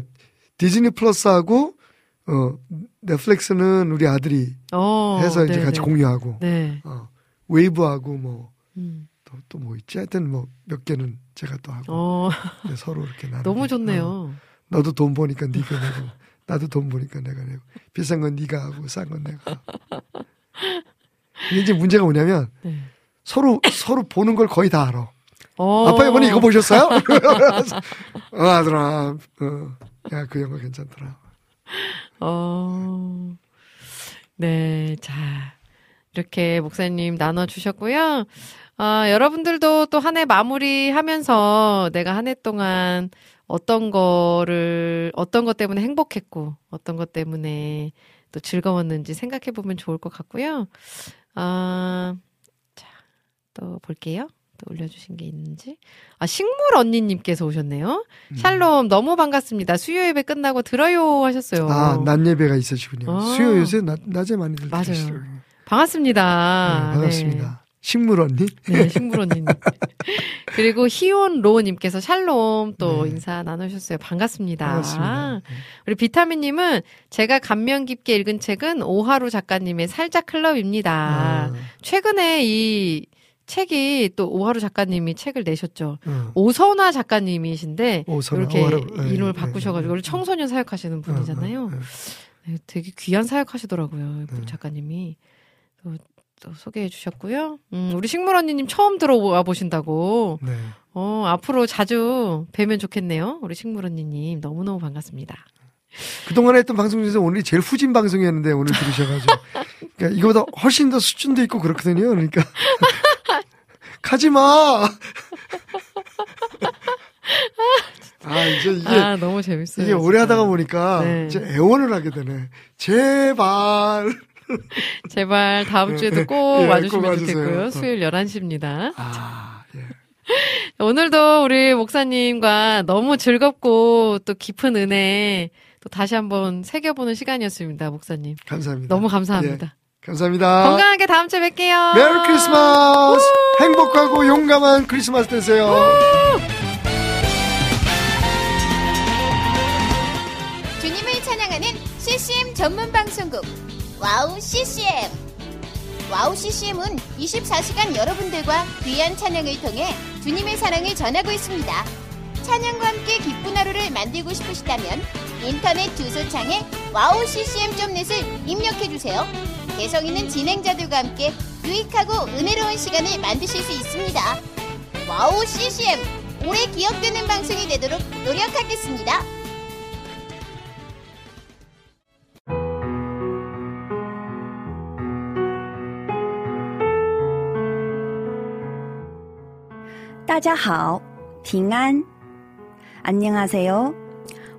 Speaker 6: 디즈니 플러스하고 어 넷플릭스는 우리 아들이
Speaker 1: 어,
Speaker 6: 해서 이제
Speaker 1: 네,
Speaker 6: 같이
Speaker 1: 네.
Speaker 6: 공유하고
Speaker 1: 네.
Speaker 6: 어 웨이브하고 뭐또
Speaker 1: 음.
Speaker 6: 또뭐 있지 하여튼 뭐 몇 개는 제가 또 하고
Speaker 1: 어,
Speaker 6: 네, 서로 이렇게 나누고
Speaker 1: 너무
Speaker 6: 어,
Speaker 1: 좋네요.
Speaker 6: 너도 돈 버니까 네가 내고 나도 돈 버니까 내가 내고 비싼 건 네가 하고 싼 건 내가. 이게 이제 문제가 뭐냐면
Speaker 1: 네.
Speaker 6: 서로 서로 보는 걸 거의 다 알아.
Speaker 1: 어.
Speaker 6: 아빠 이번에 이거 보셨어요? 어 아들아, 어, 야 그 영화 괜찮더라.
Speaker 1: 어. 네, 자. 이렇게 목사님 나눠주셨고요. 아, 여러분들도 또 한 해 마무리 하면서 내가 한 해 동안 어떤 거를, 어떤 것 때문에 행복했고, 어떤 것 때문에 또 즐거웠는지 생각해 보면 좋을 것 같고요. 아, 자, 또 볼게요. 또 올려주신 게 있는지. 아, 식물 언니님께서 오셨네요. 샬롬, 너무 반갑습니다. 수요 예배 끝나고 들어요 하셨어요.
Speaker 6: 아, 낮 예배가 있으시군요.
Speaker 1: 어.
Speaker 6: 수요 요새 낮, 낮에 많이들
Speaker 1: 맞아요.
Speaker 6: 들으시더라고요. 네,
Speaker 1: 반갑습니다.
Speaker 6: 반갑습니다. 식물 언니?
Speaker 1: 네, 네 식물 언니님. 그리고 희온 로우님께서 샬롬 또
Speaker 6: 네.
Speaker 1: 인사 나누셨어요. 반갑습니다.
Speaker 6: 반갑습니다. 네.
Speaker 1: 우리 비타민님은 제가 감명 깊게 읽은 책은 오하루 작가님의 살짝 클럽입니다.
Speaker 6: 아,
Speaker 1: 최근에 이 책이 또 오하루 작가님이 책을 내셨죠.
Speaker 6: 어.
Speaker 1: 오선화 작가님이신데
Speaker 6: 오선화,
Speaker 1: 이렇게
Speaker 6: 오하루, 예,
Speaker 1: 이름을
Speaker 6: 예,
Speaker 1: 바꾸셔가지고
Speaker 6: 예,
Speaker 1: 원래 청소년 사역하시는 분이잖아요.
Speaker 6: 어, 어, 어.
Speaker 1: 네, 되게 귀한 사역하시더라고요. 작가님이. 또, 또 소개해 주셨고요. 음, 우리 식물 언니님 처음 들어와 보신다고.
Speaker 6: 네.
Speaker 1: 어, 앞으로 자주 뵈면 좋겠네요. 우리 식물 언니님. 너무너무 반갑습니다.
Speaker 6: 그동안 했던 방송 중에서 오늘이 제일 후진 방송이었는데 오늘 들으셔가지고. 그러니까 이거보다 훨씬 더 수준도 있고 그렇거든요. 그러니까. 가지 마! 아, 이제 이게,
Speaker 1: 아, 너무 재밌어요.
Speaker 6: 이게 오래
Speaker 1: 진짜.
Speaker 6: 하다가 보니까
Speaker 1: 네.
Speaker 6: 이제 애원을 하게 되네. 제발.
Speaker 1: 제발 다음 주에도 꼭
Speaker 6: 예, 꼭
Speaker 1: 와주시면
Speaker 6: 와주세요.
Speaker 1: 좋겠고요. 수요일 11시입니다.
Speaker 6: 아, 예.
Speaker 1: 오늘도 우리 목사님과 너무 즐겁고 또 깊은 은혜 또 다시 한번 새겨보는 시간이었습니다, 목사님.
Speaker 6: 감사합니다.
Speaker 1: 너무 감사합니다.
Speaker 6: 예, 감사합니다.
Speaker 1: 건강하게 다음 주에 뵐게요.
Speaker 6: Merry Christmas! 행복하고 용감한 크리스마스 되세요.
Speaker 9: 주님을 찬양하는 CCM 전문 방송국 WOW CCM WOW CCM은 24시간 여러분들과 귀한 찬양을 통해 주님의 사랑을 전하고 있습니다. 찬양과 함께 기쁜 하루를 만들고 싶으시다면 인터넷 주소창에 WOW CCM.net을 입력해 주세요. 개성 있는 진행자들과 함께 유익하고 은혜로운 시간을 만드실 수 있습니다. WOW CCM 오래 기억되는 방송이 되도록 노력하겠습니다.
Speaker 10: 大家好, 平安. 안녕하세요.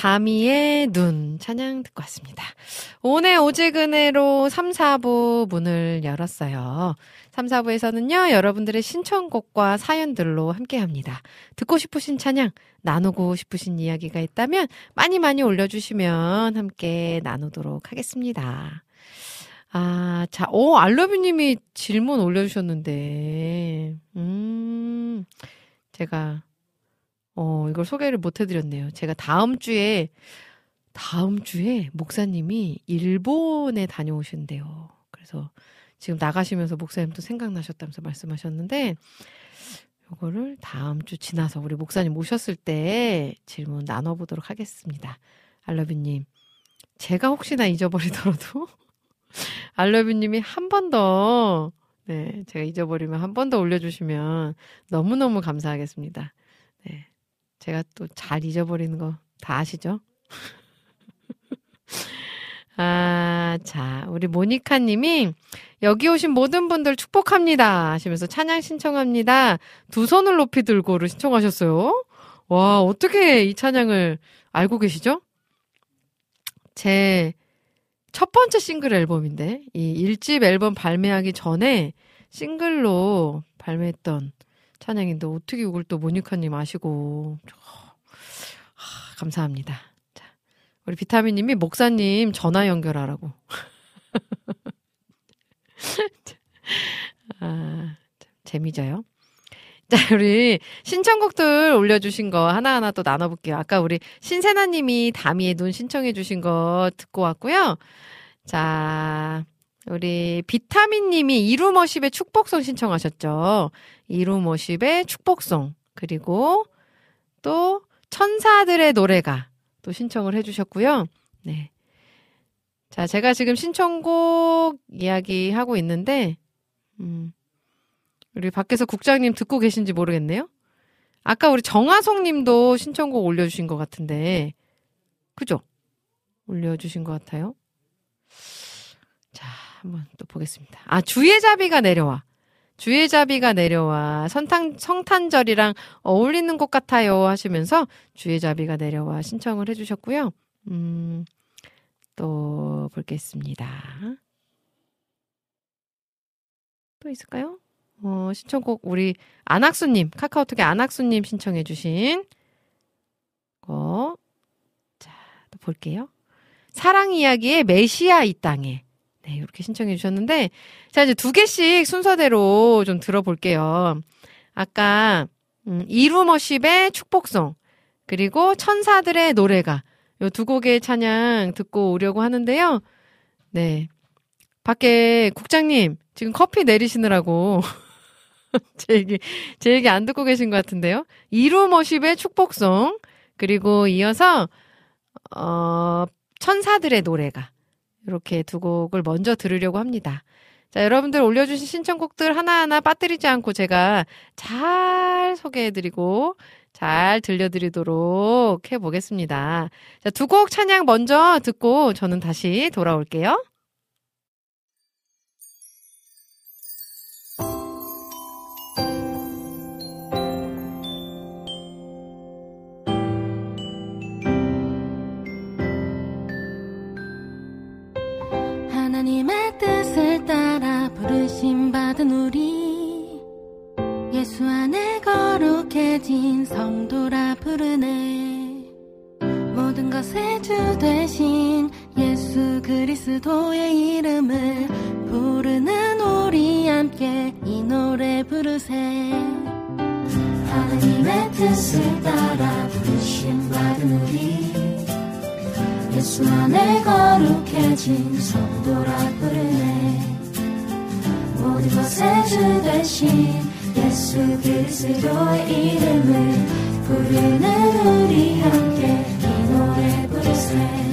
Speaker 1: 다미의 눈 찬양 듣고 왔습니다. 오늘 오지근해로 3, 4부 문을 열었어요. 3, 4부에서는요, 여러분들의 신청곡과 사연들로 함께 합니다. 듣고 싶으신 찬양, 나누고 싶으신 이야기가 있다면 많이 많이 올려주시면 함께 나누도록 하겠습니다. 아, 자, 오, 알러뷰님이 질문 올려주셨는데, 음, 제가, 어, 이걸 소개를 못 해드렸네요. 제가 다음 주에, 다음 주에 목사님이 일본에 다녀오신대요. 그래서 지금 나가시면서 목사님도 생각나셨다면서 말씀하셨는데, 요거를 다음 주 지나서 우리 목사님 오셨을 때 질문 나눠보도록 하겠습니다. 알러뷰님, 제가 혹시나 잊어버리더라도, 알러뷰님이 한 번 더, 네, 제가 잊어버리면 한 번 더 올려주시면 너무너무 감사하겠습니다. 네. 제가 또 잘 잊어버리는 거 다 아시죠? 아, 자, 우리 모니카 님이 여기 오신 모든 분들 축복합니다 하시면서 찬양 신청합니다. 두 손을 높이 들고를 신청하셨어요. 와, 어떻게 이 찬양을 알고 계시죠? 제 첫 번째 싱글 앨범인데, 이 1집 앨범 발매하기 전에 싱글로 발매했던 찬양인데, 어떻게 이걸 또 모니카님 아시고, 하, 감사합니다. 자, 우리 비타민님이 목사님 전화 연결하라고. 아, 재미져요. 자, 우리 신청곡들 올려주신 거 하나하나 또 나눠볼게요. 아까 우리 신세나님이 다미의 눈 신청해주신 거 듣고 왔고요. 자, 우리 비타민님이 이루머십의 축복송 신청하셨죠. 이루머십의 축복송. 그리고 또 천사들의 노래가 또 신청을 해주셨고요. 네. 자, 제가 지금 신청곡 이야기하고 있는데, 음, 우리 밖에서 국장님 듣고 계신지 모르겠네요. 아까 우리 정하송 님도 신청곡 올려주신 것 같은데, 그죠? 올려주신 것 같아요. 자, 한번 또 보겠습니다. 아, 주의 자비가 내려와. 주의 자비가 내려와. 선탄, 성탄절이랑 어울리는 것 같아요. 하시면서 주의 자비가 내려와 신청을 해주셨고요. 음, 또 볼겠습니다. 또 있을까요? 어, 신청곡 우리 안학수님 카카오톡에 안학수님 신청해주신 거. 자, 또 볼게요. 사랑 이야기의 메시아 이 땅에. 네, 이렇게 신청해 주셨는데, 자, 이제 두 개씩 순서대로 좀 들어볼게요. 아까, 음, 이루머십의 축복송, 그리고 천사들의 노래가, 요 두 곡의 찬양 듣고 오려고 하는데요. 네. 밖에 국장님, 지금 커피 내리시느라고, 제 얘기, 제 얘기 안 듣고 계신 것 같은데요. 이루머십의 축복송, 그리고 이어서, 어, 천사들의 노래가, 이렇게 두 곡을 먼저 들으려고 합니다. 자, 여러분들 올려주신 신청곡들 하나하나 빠뜨리지 않고 제가 잘 소개해드리고 잘 들려드리도록 해보겠습니다. 자, 두 곡 찬양 먼저 듣고 저는 다시 돌아올게요.
Speaker 11: 받은 우리 예수 안에 거룩해진 성도라 부르네. 모든 것의 주 되신 예수 그리스도의 이름을 부르는 우리 함께 이 노래 부르세. 하나님의 뜻을 따라 부르심 받은 우리 예수 안에 거룩해진 성도라 부르네 모든 것의 주 되신 예수 그리스도의 이름을 부르는 우리 함께 이 노래 부르세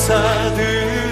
Speaker 11: 감사드립니다.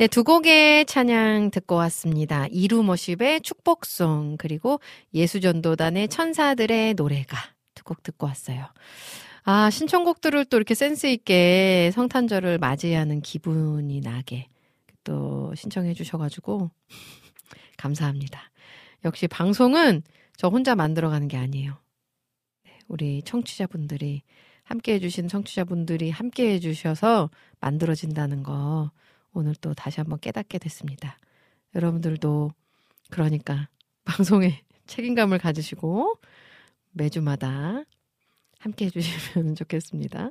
Speaker 11: 네,
Speaker 1: 두 곡의 찬양 듣고 왔습니다. 이루머십의 축복송, 그리고 예수전도단의 천사들의 노래가 두 곡 듣고 왔어요. 아, 신청곡들을 또 이렇게 센스있게 성탄절을 맞이하는 기분이 나게 또 신청해 주셔가지고, 감사합니다. 역시 방송은 저 혼자 만들어가는 게 아니에요. 네, 우리 청취자분들이 함께 해주신 청취자분들이 함께 해주셔서 만들어진다는 거 오늘 또 다시 한번 깨닫게 됐습니다. 여러분들도 그러니까 방송에 책임감을 가지시고 매주마다 함께 해주시면 좋겠습니다.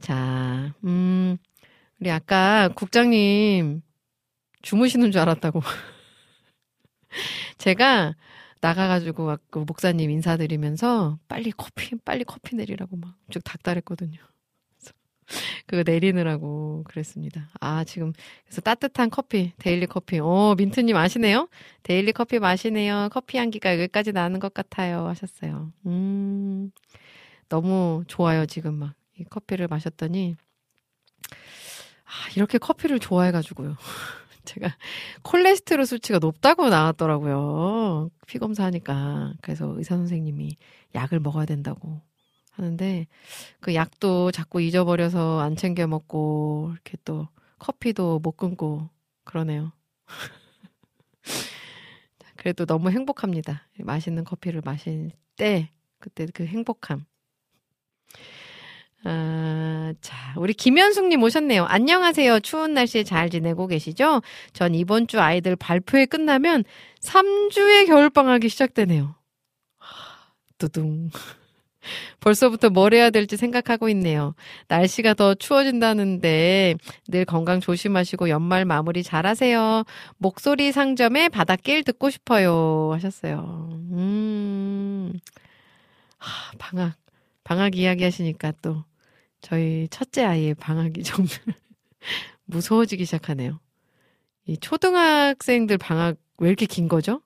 Speaker 1: 자, 음, 우리 아까 국장님 주무시는 줄 알았다고. 제가 나가가지고 막그 목사님 인사드리면서 빨리 커피, 빨리 커피 내리라고 막 쭉 닥달했거든요. 그거 내리느라고 그랬습니다. 아, 지금, 그래서 따뜻한 커피, daily 커피. 어, 민트님 아시네요? daily 커피 마시네요. 커피 향기가 여기까지 나는 것 같아요. 하셨어요. 음, 너무 좋아요, 지금 막. 이 커피를 마셨더니, 아, 이렇게 커피를 좋아해가지고요. 제가 콜레스테롤 수치가 높다고 나왔더라고요. 피 검사하니까. 그래서 의사 선생님이 약을 먹어야 된다고 하는데 그 약도 자꾸 잊어버려서 안 챙겨 먹고 이렇게 또 커피도 못 끊고 그러네요. 그래도 너무 행복합니다. 맛있는 커피를 마실 때 그때 그 행복함. 아, 자, 우리 김현숙님 오셨네요. 안녕하세요. 추운 날씨에 잘 지내고 계시죠? 전 이번 주 아이들 발표회 끝나면 3주의 겨울방학이 시작되네요. 뚜둥. 벌써부터 뭘 해야 될지 생각하고 있네요. 날씨가 더 추워진다는데 늘 건강 조심하시고 연말 마무리 잘하세요. 목소리 상점에 바닷길 듣고 싶어요. 하셨어요. 음, 하, 방학, 방학 이야기 하시니까 또 저희 첫째 아이의 방학이 정말 무서워지기 시작하네요. 이 초등학생들 방학 왜 이렇게 긴 거죠?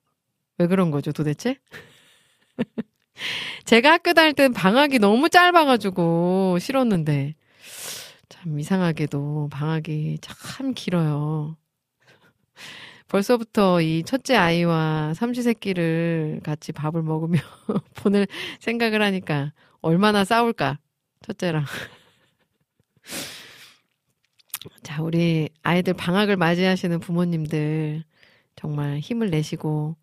Speaker 1: 왜 그런 거죠, 도대체? 제가 학교 다닐 때는 방학이 너무 짧아가지고 싫었는데, 참 이상하게도 방학이 참 길어요. 벌써부터 이 첫째 아이와 삼시세끼를 같이 밥을 먹으며 보낼 생각을 하니까 얼마나 싸울까, 첫째랑. 자, 우리 아이들 방학을 맞이하시는 부모님들 정말 힘을 내시고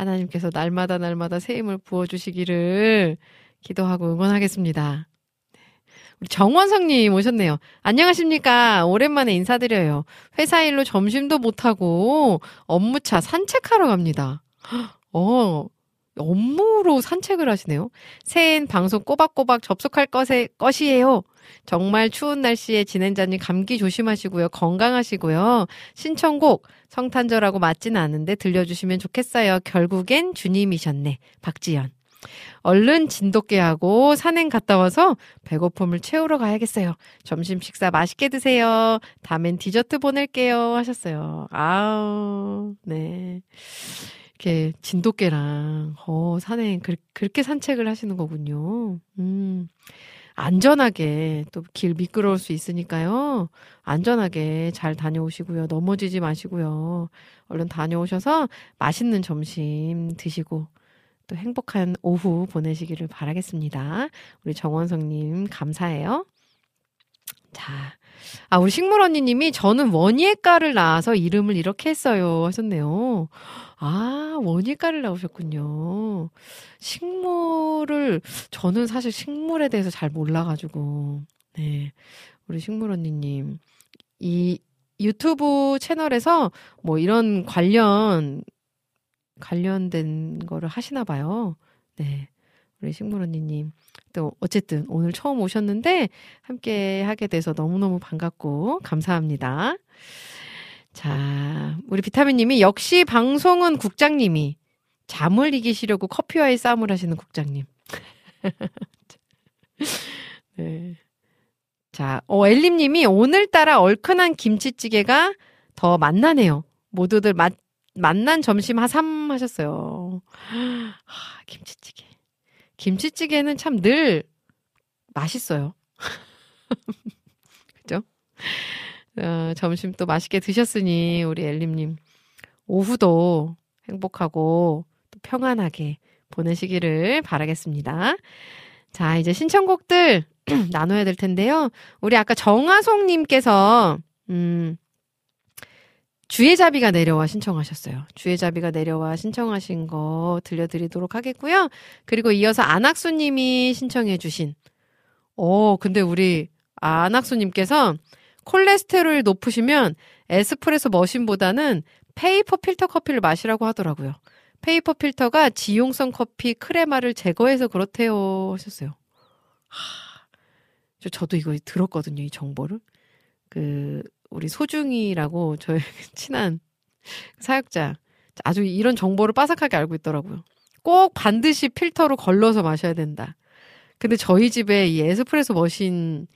Speaker 1: 하나님께서 날마다 날마다 새 힘을 부어주시기를 기도하고 응원하겠습니다. 네. 우리 정원성님 오셨네요. 안녕하십니까. 오랜만에 인사드려요. 회사 일로 점심도 못하고 업무차 산책하러 갑니다. 어, 업무로 산책을 하시네요. 새해엔 방송 꼬박꼬박 접속할 것에, 것이에요. 정말 추운 날씨에 진행자님 감기 조심하시고요. 건강하시고요. 신청곡 성탄절하고 맞지는 않은데 들려주시면 좋겠어요. 결국엔 주님이셨네. 박지연. 얼른 진돗개 하고 산행 갔다 와서 배고픔을 채우러 가야겠어요. 점심 식사 맛있게 드세요. 다음엔 디저트 보낼게요. 하셨어요. 아우, 네. 이렇게 진돗개랑, 어, 산행, 그, 그렇게 산책을 하시는 거군요. 음. 안전하게 또 길 미끄러울 수 있으니까요. 안전하게 잘 다녀오시고요. 넘어지지 마시고요. 얼른 다녀오셔서 맛있는 점심 드시고 또 행복한 오후 보내시기를 바라겠습니다. 우리 정원성님 감사해요. 자, 아, 우리 식물 언니님이 저는 원예가를 낳아서 이름을 이렇게 했어요 하셨네요. 아, 원예가를 나오셨군요. 식물을, 저는 사실 식물에 대해서 잘 몰라가지고, 네. 우리 식물 언니님. 이 유튜브 채널에서 뭐 이런 관련, 관련된 거를 하시나 봐요. 네. 우리 식물 언니님. 또, 어쨌든 오늘 처음 오셨는데 함께 하게 돼서 너무너무 반갑고 감사합니다. 자, 우리 비타민님이 역시 방송은 국장님이 잠을 이기시려고 커피와의 싸움을 하시는 국장님. 네. 자, 어, 엘림님이 오늘따라 얼큰한 김치찌개가 더 맛나네요. 모두들 맛, 맛난 점심 하삼 하셨어요. 하, 김치찌개. 김치찌개는 참 늘 맛있어요. 그죠? 어, 점심 또 맛있게 드셨으니 우리 엘림님 오후도 행복하고 또 평안하게 보내시기를 바라겠습니다. 자, 이제 신청곡들 나눠야 될 텐데요. 우리 아까 정하송님께서 음, 주의 자비가 내려와 신청하셨어요. 주의 자비가 내려와 신청하신 거 들려드리도록 하겠고요. 그리고 이어서 안학수님이 신청해주신 어, 근데 우리 안학수님께서 콜레스테롤이 높으시면 에스프레소 machine보다는 paper 필터 커피를 마시라고 하더라고요. paper 필터가 지용성 커피 crema를 제거해서 그렇대요 하셨어요. 하, 저도 이거 들었거든요, 이 정보를. 그 우리 소중이라고 저희 친한 사역자 아주 이런 정보를 빠삭하게 알고 있더라고요. 꼭 반드시 필터로 걸러서 마셔야 된다. 근데 저희 집에 이 에스프레소 머신이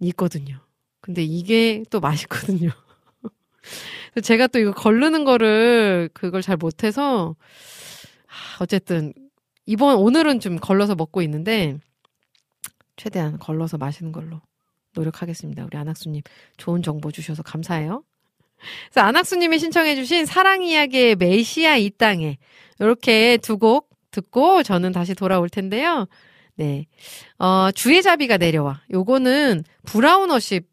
Speaker 1: 있거든요. 근데 이게 또 맛있거든요. 제가 또 이거 걸르는 거를 그걸 잘 못해서 어쨌든 이번 오늘은 좀 걸러서 먹고 있는데 최대한 걸러서 마시는 걸로 노력하겠습니다. 우리 안학수님 좋은 정보 주셔서 감사해요. 그래서 안학수님이 신청해주신 사랑 이야기의 메시아 이 땅에 이렇게 두 곡 듣고 저는 다시 돌아올 텐데요. 네, 어, 주의 자비가 내려와. 요거는 브라우너십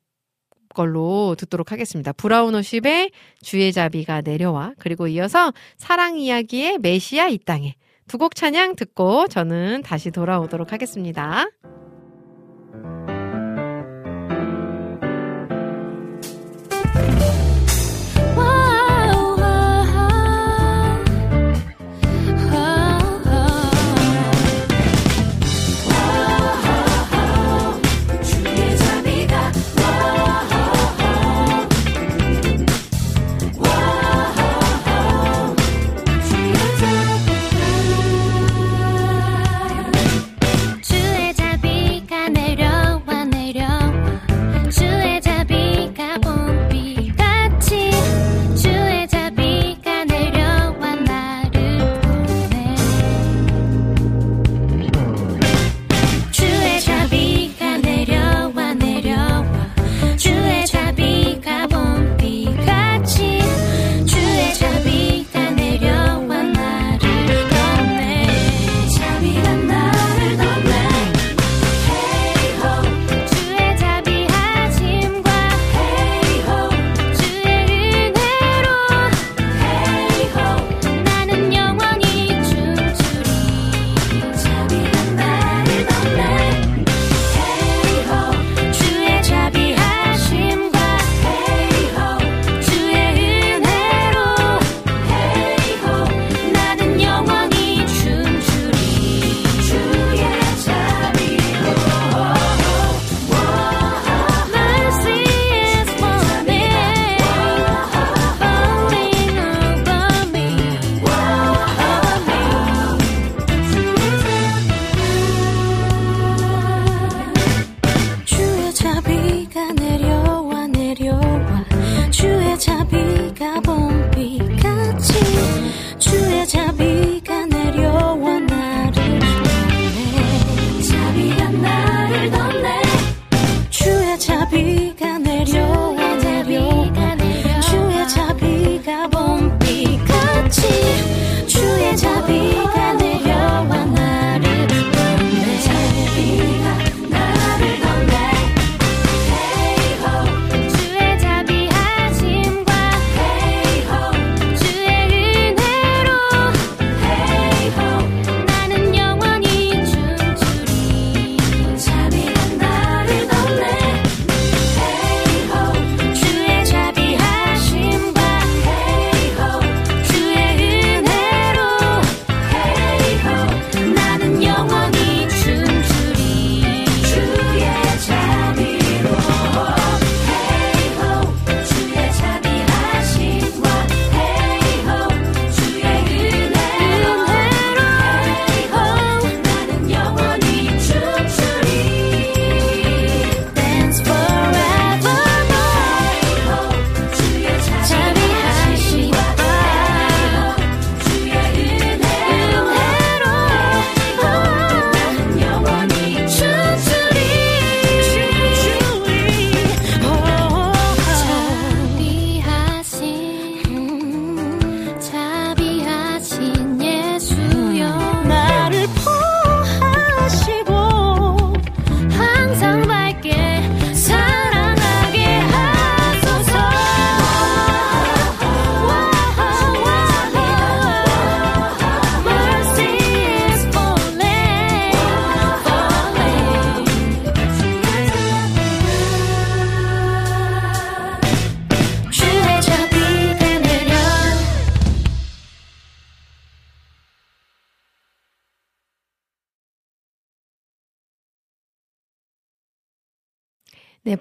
Speaker 1: 걸로 듣도록 하겠습니다. 브라우너십의 주의 자비가 내려와. 그리고 이어서 사랑 이야기의 메시아 이 땅에 두 곡 찬양 듣고 저는 다시 돌아오도록 하겠습니다.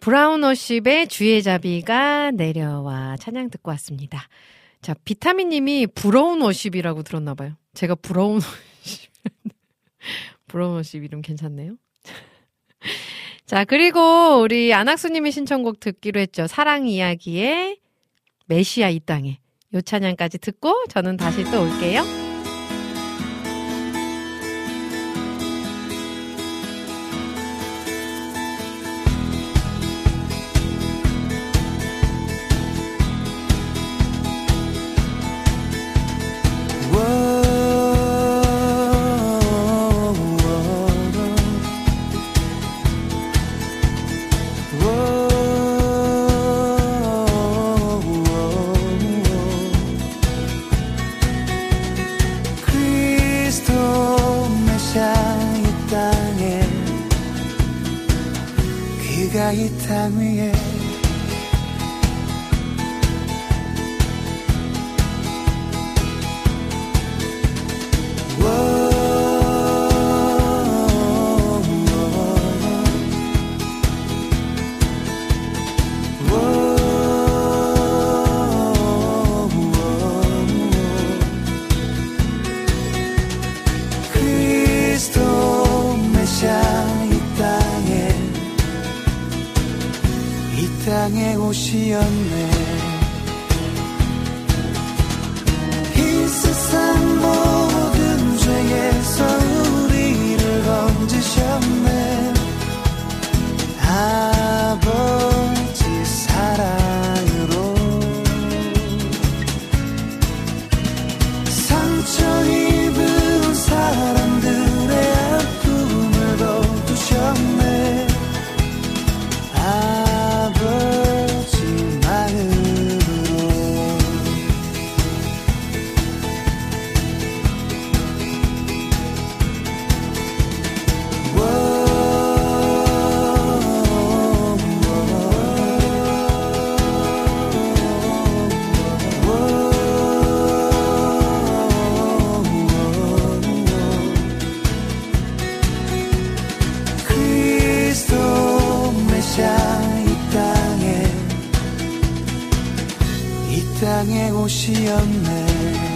Speaker 1: Brown Worship의 주의 자비가 내려와 찬양 듣고 왔습니다. 자, 비타민 님이 부러운 worship이라고 들었나 봐요. 제가 부러운 worship. 부러운 worship 이름 괜찮네요. 자, 그리고 우리 안학수님의 신청곡 듣기로 했죠. 사랑 이야기의 메시아 이 땅에. 요 찬양까지 듣고 저는 다시 또 올게요.
Speaker 12: 이 땅에 오시었네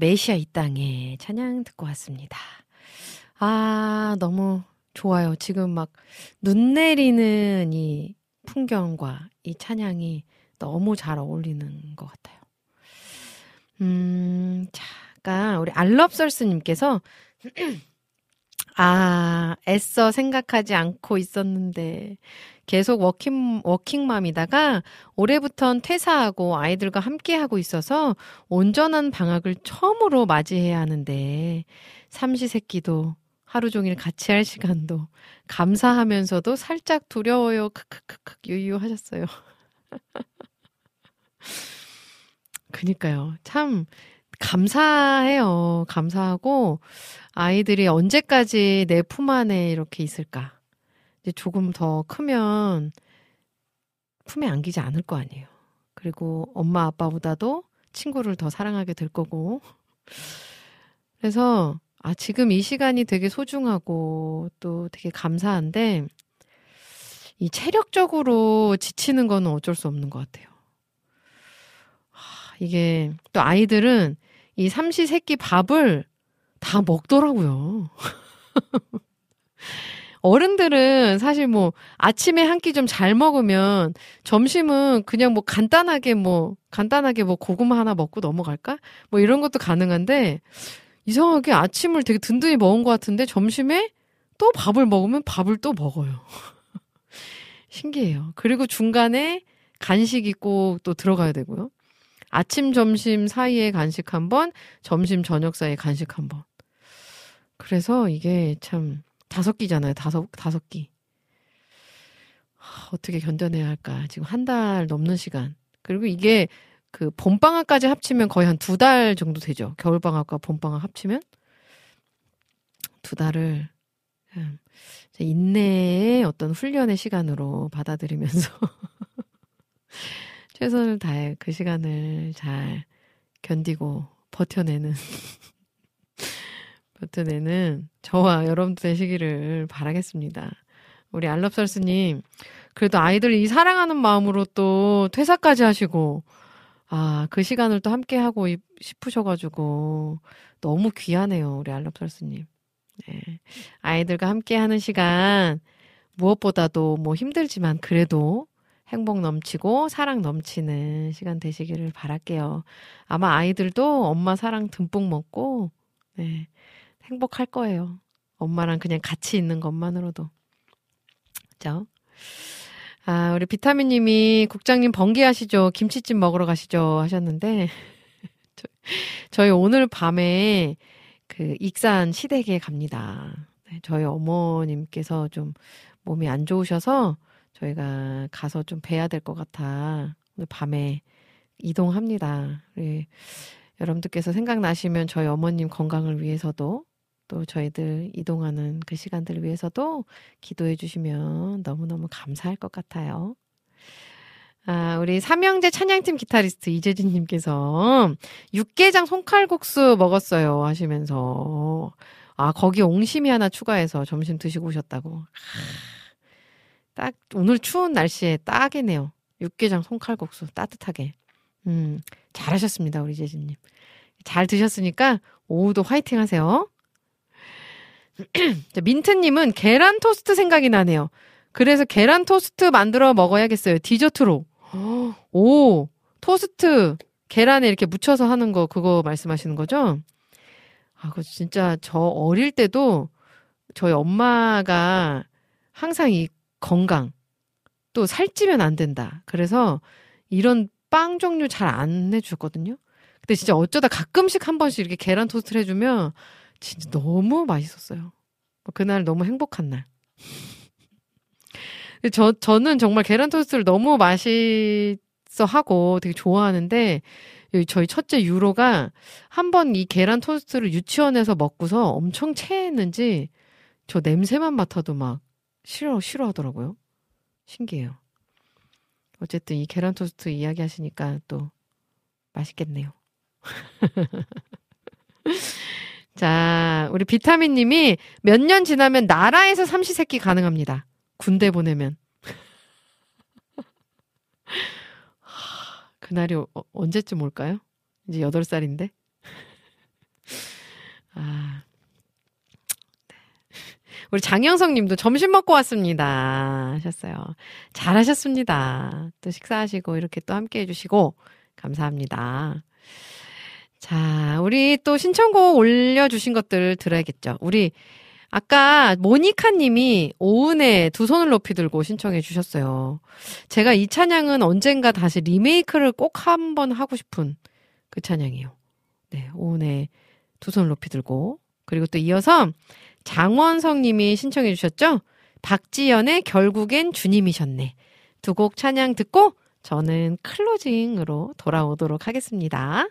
Speaker 1: 메시아 이 땅에 찬양 듣고 왔습니다. 아, 너무 좋아요. 지금 막 눈 내리는 이 풍경과 이 찬양이 너무 잘 어울리는 것 같아요. 음, 잠깐, 우리 알럽설스님께서, 아, 애써 생각하지 않고 있었는데, 계속 워킹, 워킹맘이다가 올해부턴 퇴사하고 아이들과 함께 하고 있어서 온전한 방학을 처음으로 맞이해야 하는데 삼시세끼도 하루 종일 같이 할 시간도 감사하면서도 살짝 두려워요. 크크크크 유유 하셨어요. 그니까요. 참 감사해요. 감사하고 아이들이 언제까지 내 품 안에 이렇게 있을까? 이제 조금 더 크면 품에 안기지 않을 거 아니에요. 그리고 엄마 아빠보다도 친구를 더 사랑하게 될 거고. 그래서 아 지금 이 시간이 되게 소중하고 또 되게 감사한데 이 체력적으로 지치는 거는 어쩔 수 없는 것 같아요. 하, 이게 또 아이들은 이 삼시세끼 밥을 다 먹더라고요. 어른들은 사실 뭐 아침에 한 끼 좀 잘 먹으면 점심은 그냥 뭐 간단하게 뭐 간단하게 뭐 고구마 하나 먹고 넘어갈까? 뭐 이런 것도 가능한데 이상하게 아침을 되게 든든히 먹은 것 같은데 점심에 또 밥을 먹으면 밥을 또 먹어요. 신기해요. 그리고 중간에 간식이 꼭 또 들어가야 되고요. 아침, 점심 사이에 간식 한 번, 점심, 저녁 사이에 간식 한 번. 그래서 이게 참 다섯 끼잖아요. 다섯, 다섯 끼. 하, 어떻게 견뎌내야 할까. 지금 한 달 넘는 시간. 그리고 이게 그 봄방학까지 합치면 거의 한 두 달 정도 되죠. 겨울방학과 봄방학 합치면. 두 달을 음, 인내의 어떤 훈련의 시간으로 받아들이면서 최선을 다해 그 시간을 잘 견디고 버텨내는 버텨내는 저와 여러분들 되시기를 바라겠습니다. 우리 알럽설스님 그래도 아이들 이 사랑하는 마음으로 또 퇴사까지 하시고 아 그 시간을 또 함께 하고 싶으셔가지고 너무 귀하네요 우리 알럽설스님. 네. 아이들과 함께 하는 시간 무엇보다도 뭐 힘들지만 그래도 행복 넘치고 사랑 넘치는 시간 되시기를 바랄게요. 아마 아이들도 엄마 사랑 듬뿍 먹고, 네, 행복할 거예요. 엄마랑 그냥 같이 있는 것만으로도. 그죠? 아, 우리 비타민 님이 국장님 번개하시죠? 김치찜 먹으러 가시죠? 하셨는데, 저희 오늘 밤에 그 익산 시댁에 갑니다. 네, 저희 어머님께서 좀 몸이 안 좋으셔서 저희가 가서 좀 뵈야 될 것 같아. 오늘 밤에 이동합니다. 우리 여러분들께서 생각나시면 저희 어머님 건강을 위해서도 또 저희들 이동하는 그 시간들을 위해서도 기도해 주시면 너무너무 감사할 것 같아요. 아, 우리 삼형제 찬양팀 기타리스트 이재진님께서 육개장 손칼국수 먹었어요 하시면서 아 거기 옹심이 하나 추가해서 점심 드시고 오셨다고. 딱 오늘 추운 날씨에 딱이네요. 육개장 손칼국수 따뜻하게. 음 잘하셨습니다 우리 재진님. 잘 드셨으니까 오후도 화이팅 하세요. 민트님은 계란 토스트 생각이 나네요. 그래서 계란 토스트 만들어 먹어야겠어요. 디저트로. 오, 토스트 계란에 이렇게 묻혀서 하는 거 그거 말씀하시는 거죠? 아, 그 진짜 저 어릴 때도 저희 엄마가 항상 이 건강 또 살찌면 안 된다. 그래서 이런 빵 종류 잘 안 해주거든요. 근데 진짜 어쩌다 가끔씩 한 번씩 이렇게 계란 토스트를 해주면 진짜 너무 맛있었어요. 그날 너무 행복한 날. 저, 저는 정말 계란 토스트를 너무 맛있어 하고 되게 좋아하는데, 저희 첫째 유로가 한 번 이 계란 토스트를 유치원에서 먹고서 엄청 체했는지 저 냄새만 맡아도 막 싫어, 싫어 하더라고요. 신기해요. 어쨌든 이 계란 토스트 이야기 하시니까 또 맛있겠네요. 자, 우리 비타민 님이 몇 년 지나면 나라에서 삼시세끼 가능합니다. 군대 보내면. 그날이 어, 언제쯤 올까요? 이제 8살인데. 아. 네. 우리 장영석 님도 점심 먹고 왔습니다. 하셨어요. 잘하셨습니다. 또 식사하시고 이렇게 또 함께 해주시고 감사합니다. 자, 우리 또 신청곡 올려주신 것들 들어야겠죠. 우리,
Speaker 7: 아까 모니카 님이 오은에 두 손을 높이 들고 신청해 주셨어요. 제가 이 찬양은 언젠가 다시 리메이크를 꼭 한번 하고 싶은 그 찬양이에요. 네, 오은에 두 손을 높이 들고 그리고 또 이어서 장원성 님이 신청해 주셨죠. 박지연의 결국엔 주님이셨네. 두 곡 찬양 듣고 저는 클로징으로 돌아오도록 하겠습니다.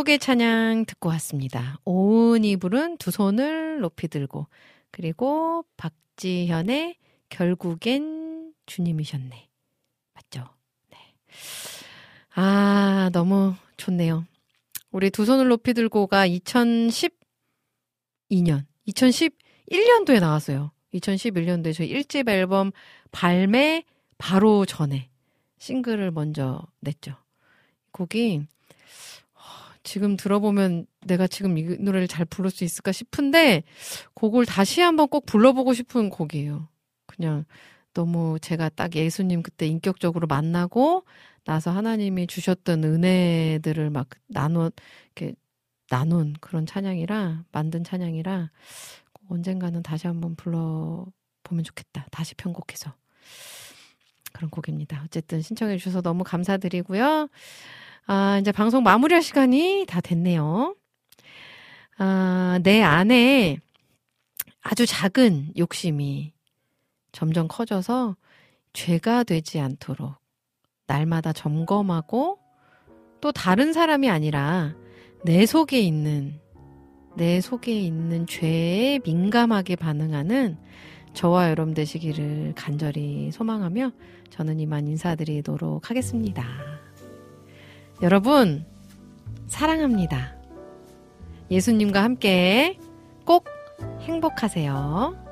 Speaker 13: 곡의 찬양 듣고 왔습니다. 오은이 부른 두 손을 높이 들고 그리고 박지현의 결국엔 주님이셨네. 맞죠? 네. 아, 너무 좋네요. 우리 두 손을 높이 들고가 2012년, 2011년도에 나왔어요. 2011년도에 저희 1집 앨범 발매 바로 전에 싱글을 먼저 냈죠. 곡이 지금 들어보면 내가 지금 이 노래를 잘 부를 수 있을까 싶은데 곡을 다시 한번 꼭 불러보고 싶은 곡이에요. 그냥 너무 제가 딱 예수님 그때 인격적으로 만나고 나서 하나님이 주셨던 은혜들을 막 나눠 이렇게 나눈 그런 찬양이라 만든 찬양이라 언젠가는 다시 한번 불러 보면 좋겠다. 다시 편곡해서 그런 곡입니다. 어쨌든 신청해 주셔서 너무 감사드리고요. 아, 이제 방송 마무리할 시간이 다 됐네요. 아, 내 안에 아주 작은 욕심이 점점 커져서 죄가 되지 않도록 날마다 점검하고 또 다른 사람이 아니라 내 속에 있는 내 속에 있는 죄에 민감하게 반응하는 저와 여러분 되시기를 간절히 소망하며 저는 이만 인사드리도록 하겠습니다. 여러분, 사랑합니다. 예수님과 함께 꼭 행복하세요.